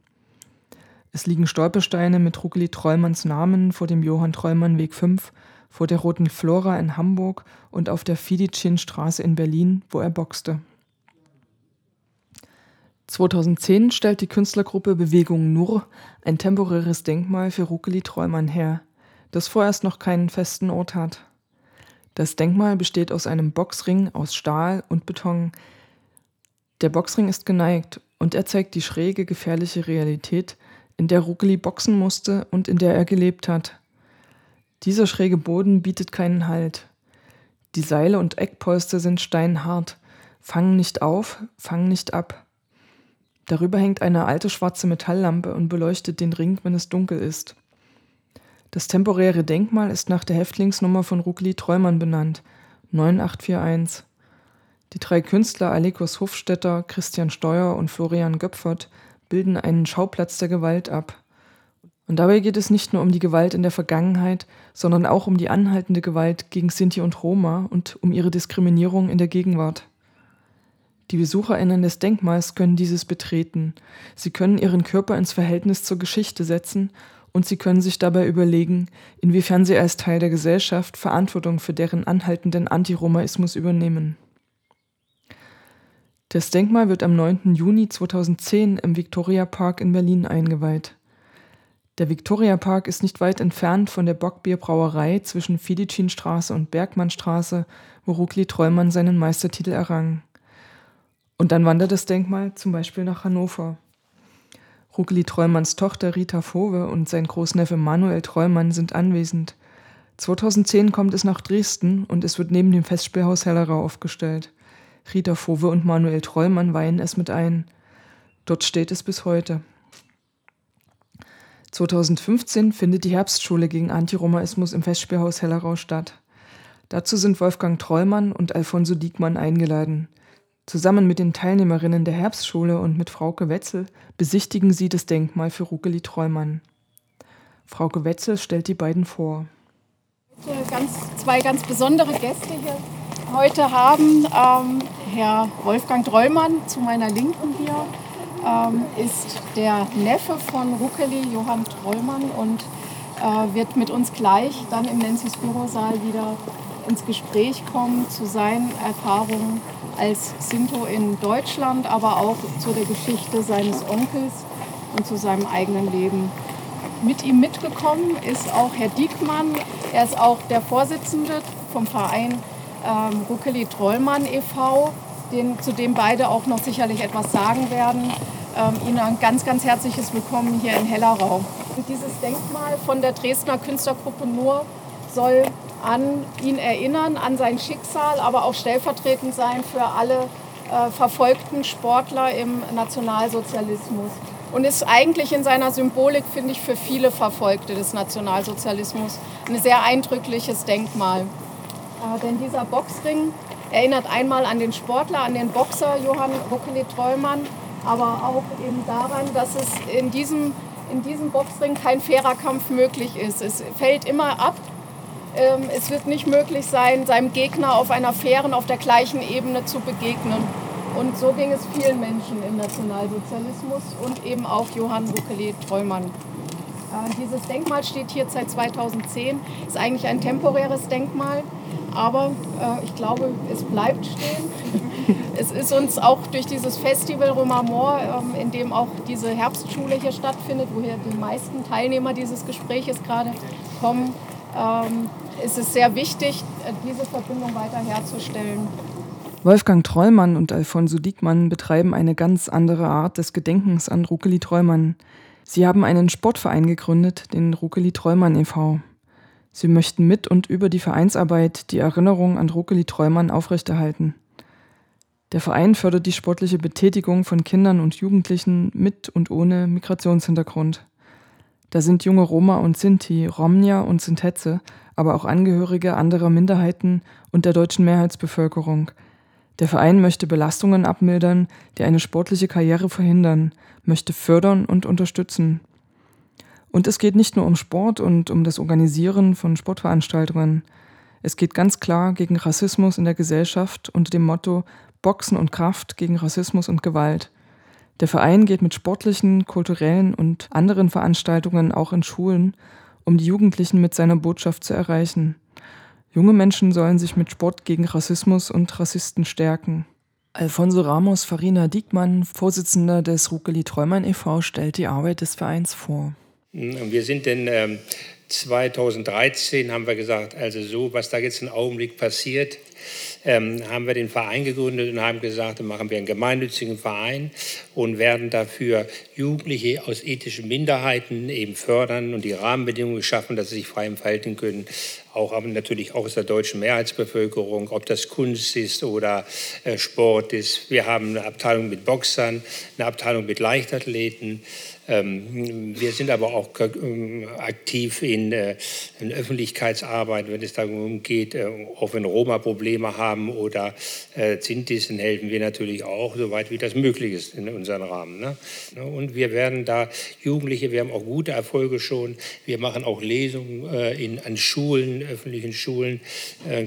Es liegen Stolpersteine mit Rukeli Treumanns Namen vor dem Johann Treumann Weg 5, vor der Roten Flora in Hamburg und auf der Fidicin-Straße in Berlin, wo er boxte. 2010 stellt die Künstlergruppe Bewegung Nur ein temporäres Denkmal für Rukeli Trollmann her, das vorerst noch keinen festen Ort hat. Das Denkmal besteht aus einem Boxring aus Stahl und Beton. Der Boxring ist geneigt und er zeigt die schräge, gefährliche Realität, in der Rukeli boxen musste und in der er gelebt hat. Dieser schräge Boden bietet keinen Halt. Die Seile und Eckpolster sind steinhart, fangen nicht auf, fangen nicht ab. Darüber hängt eine alte schwarze Metalllampe und beleuchtet den Ring, wenn es dunkel ist. Das temporäre Denkmal ist nach der Häftlingsnummer von Rukli Treumann benannt, 9841. Die drei Künstler Alekos Hofstetter, Christian Steuer und Florian Göpfert bilden einen Schauplatz der Gewalt ab. Und dabei geht es nicht nur um die Gewalt in der Vergangenheit, sondern auch um die anhaltende Gewalt gegen Sinti und Roma und um ihre Diskriminierung in der Gegenwart. Die BesucherInnen des Denkmals können dieses betreten. Sie können ihren Körper ins Verhältnis zur Geschichte setzen und sie können sich dabei überlegen, inwiefern sie als Teil der Gesellschaft Verantwortung für deren anhaltenden Antiromaismus übernehmen. Das Denkmal wird am 9. Juni 2010 im Victoria Park in Berlin eingeweiht. Der Victoria Park ist nicht weit entfernt von der Bockbierbrauerei zwischen Fidicinstraße und Bergmannstraße, wo Rukli Trollmann seinen Meistertitel errang. Und dann wandert das Denkmal zum Beispiel nach Hannover. Rukeli Trollmanns Tochter Rita Fove und sein Großneffe Manuel Trollmann sind anwesend. 2010 kommt es nach Dresden und es wird neben dem Festspielhaus Hellerau aufgestellt. Rita Fove und Manuel Trollmann weihen es mit ein. Dort steht es bis heute. 2015 findet die Herbstschule gegen Antiromaismus im Festspielhaus Hellerau statt. Dazu sind Wolfgang Trollmann und Alfonso Diekmann eingeladen. Zusammen mit den Teilnehmerinnen der Herbstschule und mit Frauke Wetzel besichtigen sie das Denkmal für Rukeli Treumann. Frauke Wetzel stellt die beiden vor. Ganz, zwei ganz besondere Gäste hier heute haben. Ähm, Herr Wolfgang Trollmann zu meiner Linken hier ähm, ist der Neffe von Rukeli, Johann Trollmann, und äh, wird mit uns gleich dann im Nenzis Bürosaal wieder ins Gespräch kommen zu seinen Erfahrungen als Sinto in Deutschland, aber auch zu der Geschichte seines Onkels und zu seinem eigenen Leben. Mit ihm mitgekommen ist auch Herr Diekmann. Er ist auch der Vorsitzende vom Verein ähm, Ruckeli Trollmann e.V., den, zu dem beide auch noch sicherlich etwas sagen werden. Ähm, Ihnen ein ganz, ganz herzliches Willkommen hier in Hellerau. Dieses Denkmal von der Dresdner Künstlergruppe Nur soll an ihn erinnern, an sein Schicksal, aber auch stellvertretend sein für alle äh, verfolgten Sportler im Nationalsozialismus. Und ist eigentlich in seiner Symbolik, finde ich, für viele Verfolgte des Nationalsozialismus ein sehr eindrückliches Denkmal. Äh, denn dieser Boxring erinnert einmal an den Sportler, an den Boxer Johann Ruckeli Treumann, aber auch eben daran, dass es in diesem, in diesem Boxring kein fairer Kampf möglich ist. Es fällt immer ab. Ähm, es wird nicht möglich sein, seinem Gegner auf einer fairen, auf der gleichen Ebene zu begegnen. Und so ging es vielen Menschen im Nationalsozialismus und eben auch Johann Ruckeli Treumann. Äh, dieses Denkmal steht hier seit 2010, ist eigentlich ein temporäres Denkmal, aber äh, ich glaube, es bleibt stehen. es ist uns auch durch dieses Festival Romamor, ähm, in dem auch diese Herbstschule hier stattfindet, woher die meisten Teilnehmer dieses Gespräches gerade kommen, ähm, ist es sehr wichtig, diese Verbindung weiter herzustellen. Wolfgang Trollmann und Alfonso Diekmann betreiben eine ganz andere Art des Gedenkens an Ruckeli Trollmann. Sie haben einen Sportverein gegründet, den Ruckeli Trollmann e.V. Sie möchten mit und über die Vereinsarbeit die Erinnerung an Ruckeli Trollmann aufrechterhalten. Der Verein fördert die sportliche Betätigung von Kindern und Jugendlichen mit und ohne Migrationshintergrund. Da sind junge Roma und Sinti, Romnia und Sintetze, aber auch Angehörige anderer Minderheiten und der deutschen Mehrheitsbevölkerung. Der Verein möchte Belastungen abmildern, die eine sportliche Karriere verhindern, möchte fördern und unterstützen. Und es geht nicht nur um Sport und um das Organisieren von Sportveranstaltungen. Es geht ganz klar gegen Rassismus in der Gesellschaft unter dem Motto Boxen und Kraft gegen Rassismus und Gewalt. Der Verein geht mit sportlichen, kulturellen und anderen Veranstaltungen auch in Schulen, um die Jugendlichen mit seiner Botschaft zu erreichen. Junge Menschen sollen sich mit Sport gegen Rassismus und Rassisten stärken. Alfonso Ramos Farina Diekmann, Vorsitzender des Ruckeli Träumann e.V., stellt die Arbeit des Vereins vor. Wir sind in ähm, 2013, haben wir gesagt, also so, was da jetzt im Augenblick passiert, ähm, haben wir den Verein gegründet und haben gesagt, dann machen wir einen gemeinnützigen Verein und werden dafür Jugendliche aus ethischen Minderheiten eben fördern und die Rahmenbedingungen schaffen, dass sie sich frei entfalten können. Auch aber natürlich auch aus der deutschen Mehrheitsbevölkerung, ob das Kunst ist oder äh, Sport ist. Wir haben eine Abteilung mit Boxern, eine Abteilung mit Leichtathleten. Ähm, wir sind aber auch ähm, aktiv in, äh, in Öffentlichkeitsarbeit, wenn es darum geht, äh, auch wenn Roma Probleme haben oder Zintis, dann helfen wir natürlich auch, soweit wie das möglich ist in unserem Rahmen. Ne? Und wir werden da Jugendliche, wir haben auch gute Erfolge schon. Wir machen auch Lesungen in, an Schulen, öffentlichen Schulen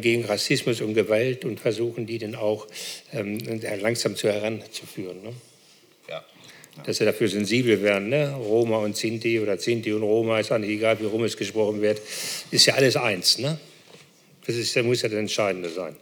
gegen Rassismus und Gewalt und versuchen die dann auch ähm, langsam zu heranzuführen. Ne? dass sie dafür sensibel werden. Ne? Roma und Sinti oder Sinti und Roma, ist eigentlich egal, wie rum es gesprochen wird, ist ja alles eins. Ne? Das, ist, muss ja das Entscheidende sein.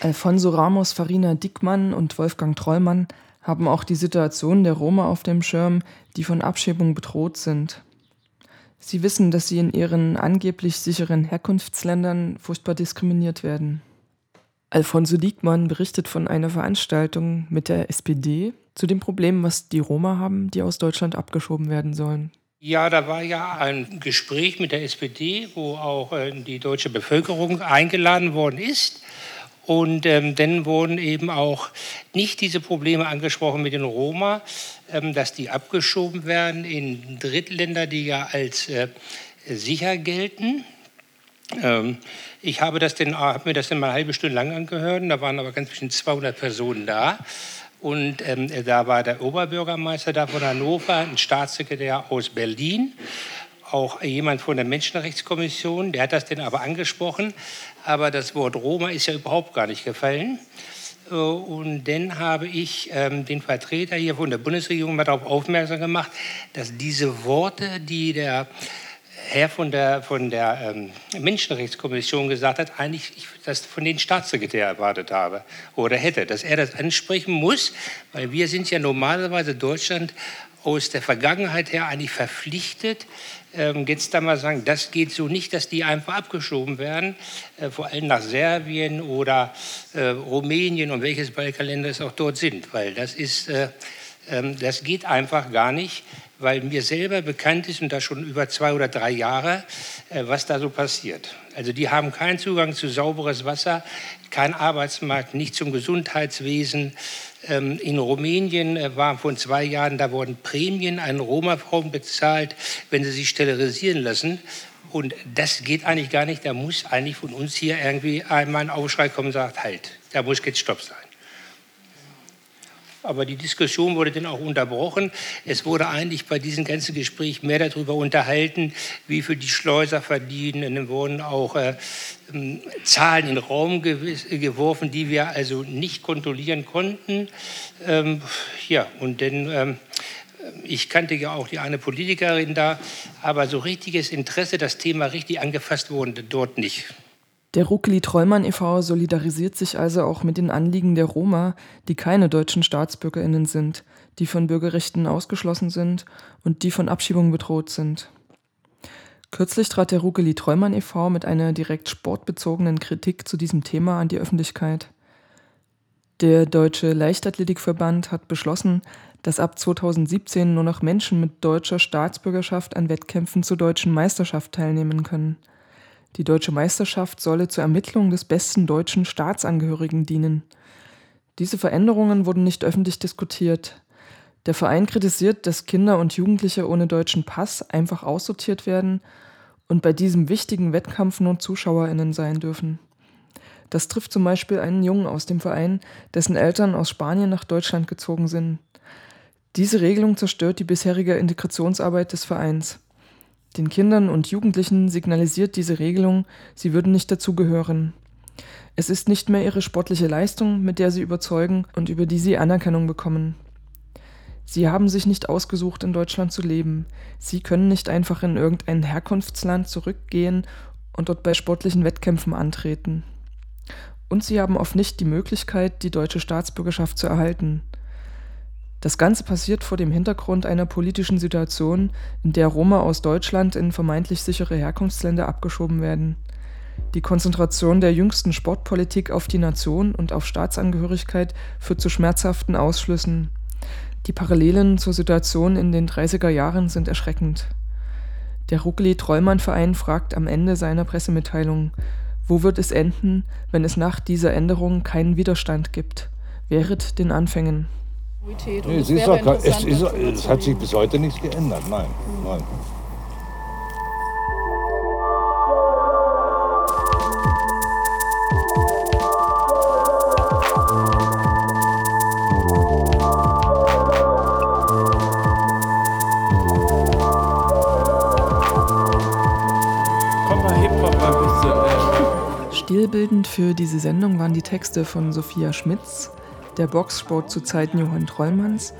Alfonso Ramos, Farina Dickmann und Wolfgang Trollmann haben auch die Situation der Roma auf dem Schirm, die von Abschiebung bedroht sind. Sie wissen, dass sie in ihren angeblich sicheren Herkunftsländern furchtbar diskriminiert werden. Alfonso Diekmann berichtet von einer Veranstaltung mit der SPD zu dem Problem, was die Roma haben, die aus Deutschland abgeschoben werden sollen. Ja, da war ja ein Gespräch mit der SPD, wo auch äh, die deutsche Bevölkerung eingeladen worden ist. Und ähm, dann wurden eben auch nicht diese Probleme angesprochen mit den Roma, ähm, dass die abgeschoben werden in Drittländer, die ja als äh, sicher gelten. Ähm, ich habe, das denn, habe mir das dann mal eine halbe Stunde lang angehört, da waren aber ganz bestimmt 200 Personen da. Und ähm, da war der Oberbürgermeister da von Hannover, ein Staatssekretär aus Berlin, auch jemand von der Menschenrechtskommission, der hat das denn aber angesprochen, aber das Wort Roma ist ja überhaupt gar nicht gefallen. Äh, und dann habe ich ähm, den Vertreter hier von der Bundesregierung mal darauf aufmerksam gemacht, dass diese Worte, die der Herr von der, von der ähm, Menschenrechtskommission gesagt hat, eigentlich ich das von den Staatssekretär erwartet habe oder hätte, dass er das ansprechen muss, weil wir sind ja normalerweise Deutschland aus der Vergangenheit her eigentlich verpflichtet, ähm, jetzt da mal sagen, das geht so nicht, dass die einfach abgeschoben werden, äh, vor allem nach Serbien oder äh, Rumänien und welches Balkanländer es auch dort sind, weil das ist, äh, das geht einfach gar nicht, weil mir selber bekannt ist und das schon über zwei oder drei Jahre, äh, was da so passiert. Also die haben keinen Zugang zu sauberes Wasser, keinen Arbeitsmarkt, nicht zum Gesundheitswesen. Ähm, in Rumänien äh, war vor zwei Jahren, da wurden Prämien an Roma-Frauen bezahlt, wenn sie sich sterilisieren lassen. Und das geht eigentlich gar nicht. Da muss eigentlich von uns hier irgendwie einmal ein Aufschrei kommen und sagt, halt, da muss jetzt Stopp sein. Aber die Diskussion wurde dann auch unterbrochen. Es wurde eigentlich bei diesem ganzen Gespräch mehr darüber unterhalten, wie viel die Schleuser verdienen. Und dann wurden auch äh, ähm, Zahlen in den Raum geworfen, die wir also nicht kontrollieren konnten. Ähm, ja, und dann, ähm, ich kannte ja auch die eine Politikerin da, aber so richtiges Interesse, das Thema richtig angefasst wurde dort nicht. Der Ruckeli Trollmann e.V. solidarisiert sich also auch mit den Anliegen der Roma, die keine deutschen StaatsbürgerInnen sind, die von Bürgerrechten ausgeschlossen sind und die von Abschiebung bedroht sind. Kürzlich trat der Ruckeli Trollmann e.V. mit einer direkt sportbezogenen Kritik zu diesem Thema an die Öffentlichkeit. Der Deutsche Leichtathletikverband hat beschlossen, dass ab 2017 nur noch Menschen mit deutscher Staatsbürgerschaft an Wettkämpfen zur deutschen Meisterschaft teilnehmen können – die deutsche Meisterschaft solle zur Ermittlung des besten deutschen Staatsangehörigen dienen. Diese Veränderungen wurden nicht öffentlich diskutiert. Der Verein kritisiert, dass Kinder und Jugendliche ohne deutschen Pass einfach aussortiert werden und bei diesem wichtigen Wettkampf nur Zuschauerinnen sein dürfen. Das trifft zum Beispiel einen Jungen aus dem Verein, dessen Eltern aus Spanien nach Deutschland gezogen sind. Diese Regelung zerstört die bisherige Integrationsarbeit des Vereins. Den Kindern und Jugendlichen signalisiert diese Regelung, sie würden nicht dazugehören. Es ist nicht mehr ihre sportliche Leistung, mit der sie überzeugen und über die sie Anerkennung bekommen. Sie haben sich nicht ausgesucht, in Deutschland zu leben. Sie können nicht einfach in irgendein Herkunftsland zurückgehen und dort bei sportlichen Wettkämpfen antreten. Und sie haben oft nicht die Möglichkeit, die deutsche Staatsbürgerschaft zu erhalten. Das Ganze passiert vor dem Hintergrund einer politischen Situation, in der Roma aus Deutschland in vermeintlich sichere Herkunftsländer abgeschoben werden. Die Konzentration der jüngsten Sportpolitik auf die Nation und auf Staatsangehörigkeit führt zu schmerzhaften Ausschlüssen. Die Parallelen zur Situation in den 30er Jahren sind erschreckend. Der Ruckeli-Trollmann-Verein fragt am Ende seiner Pressemitteilung, wo wird es enden, wenn es nach dieser Änderung keinen Widerstand gibt? Wehret den Anfängen. Nee, es, ist auch, es, ist, es hat sich bis heute nichts geändert, nein. nein. Stilbildend für diese Sendung waren die Texte von Sophia Schmitz, der Boxsport zu Zeiten Johann Trollmanns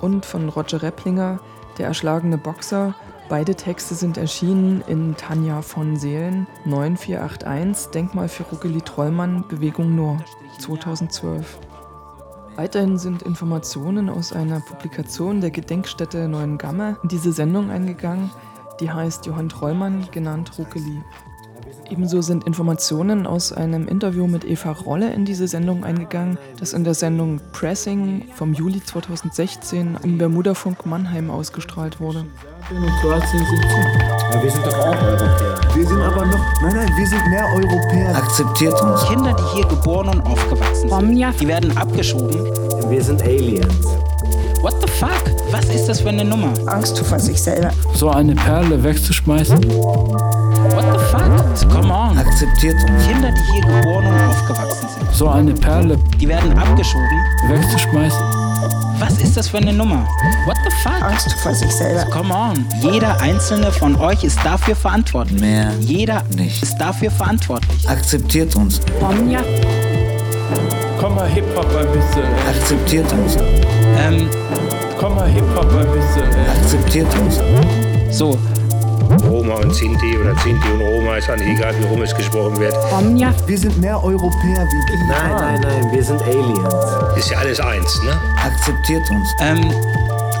und von Roger Repplinger, Der erschlagene Boxer. Beide Texte sind erschienen in Tanja von Seelen 9481 Denkmal für Ruckeli Trollmann Bewegung Nur 2012. Weiterhin sind Informationen aus einer Publikation der Gedenkstätte Neuengamme in diese Sendung eingegangen, die heißt Johann Trollmann, genannt Ruckeli. Ebenso sind Informationen aus einem Interview mit Eva Rolle in diese Sendung eingegangen, das in der Sendung Pressing vom Juli 2016 im Bermudafunk Mannheim ausgestrahlt wurde. Ja, wir sind doch auch Europäer. Wir sind aber noch. Nein, nein, wir sind mehr Europäer. Akzeptiert uns. Kinder, die hier geboren und aufgewachsen sind, die werden abgeschoben. Wir sind Aliens. What the fuck? Was ist das für eine Nummer? Angst vor sich selber. So eine Perle wegzuschmeißen? What the fuck? Come on. Akzeptiert uns. Kinder, die hier geboren und aufgewachsen sind, So eine Perle die werden abgeschoben. wegzuschmeißen? Was ist das für eine Nummer? What the fuck? Angst vor sich selber. Come on. Jeder einzelne von euch ist dafür verantwortlich. Mehr Jeder nicht. ist dafür verantwortlich. Akzeptiert uns. Omnia. Komm mal Hip-Hop ein bisschen. ey. Akzeptiert uns. Ähm, Komm mal Hip-Hop ein bisschen. ey. Akzeptiert uns. so, Roma und Sinti oder Sinti und Roma, ist eigentlich egal, wie rum es gesprochen wird. Omnia. Wir sind mehr Europäer wie die. Nein, nein, nein, wir sind Aliens. Ist ja alles eins, ne? Akzeptiert uns. Ähm,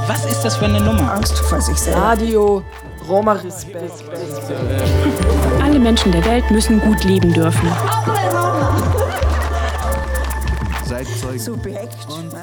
was ist das für eine Nummer? Angst vor sich selbst. Radio. Roma Respekt. Alle Menschen der Welt müssen gut leben dürfen. Seid Zeugen. Subjekt. Und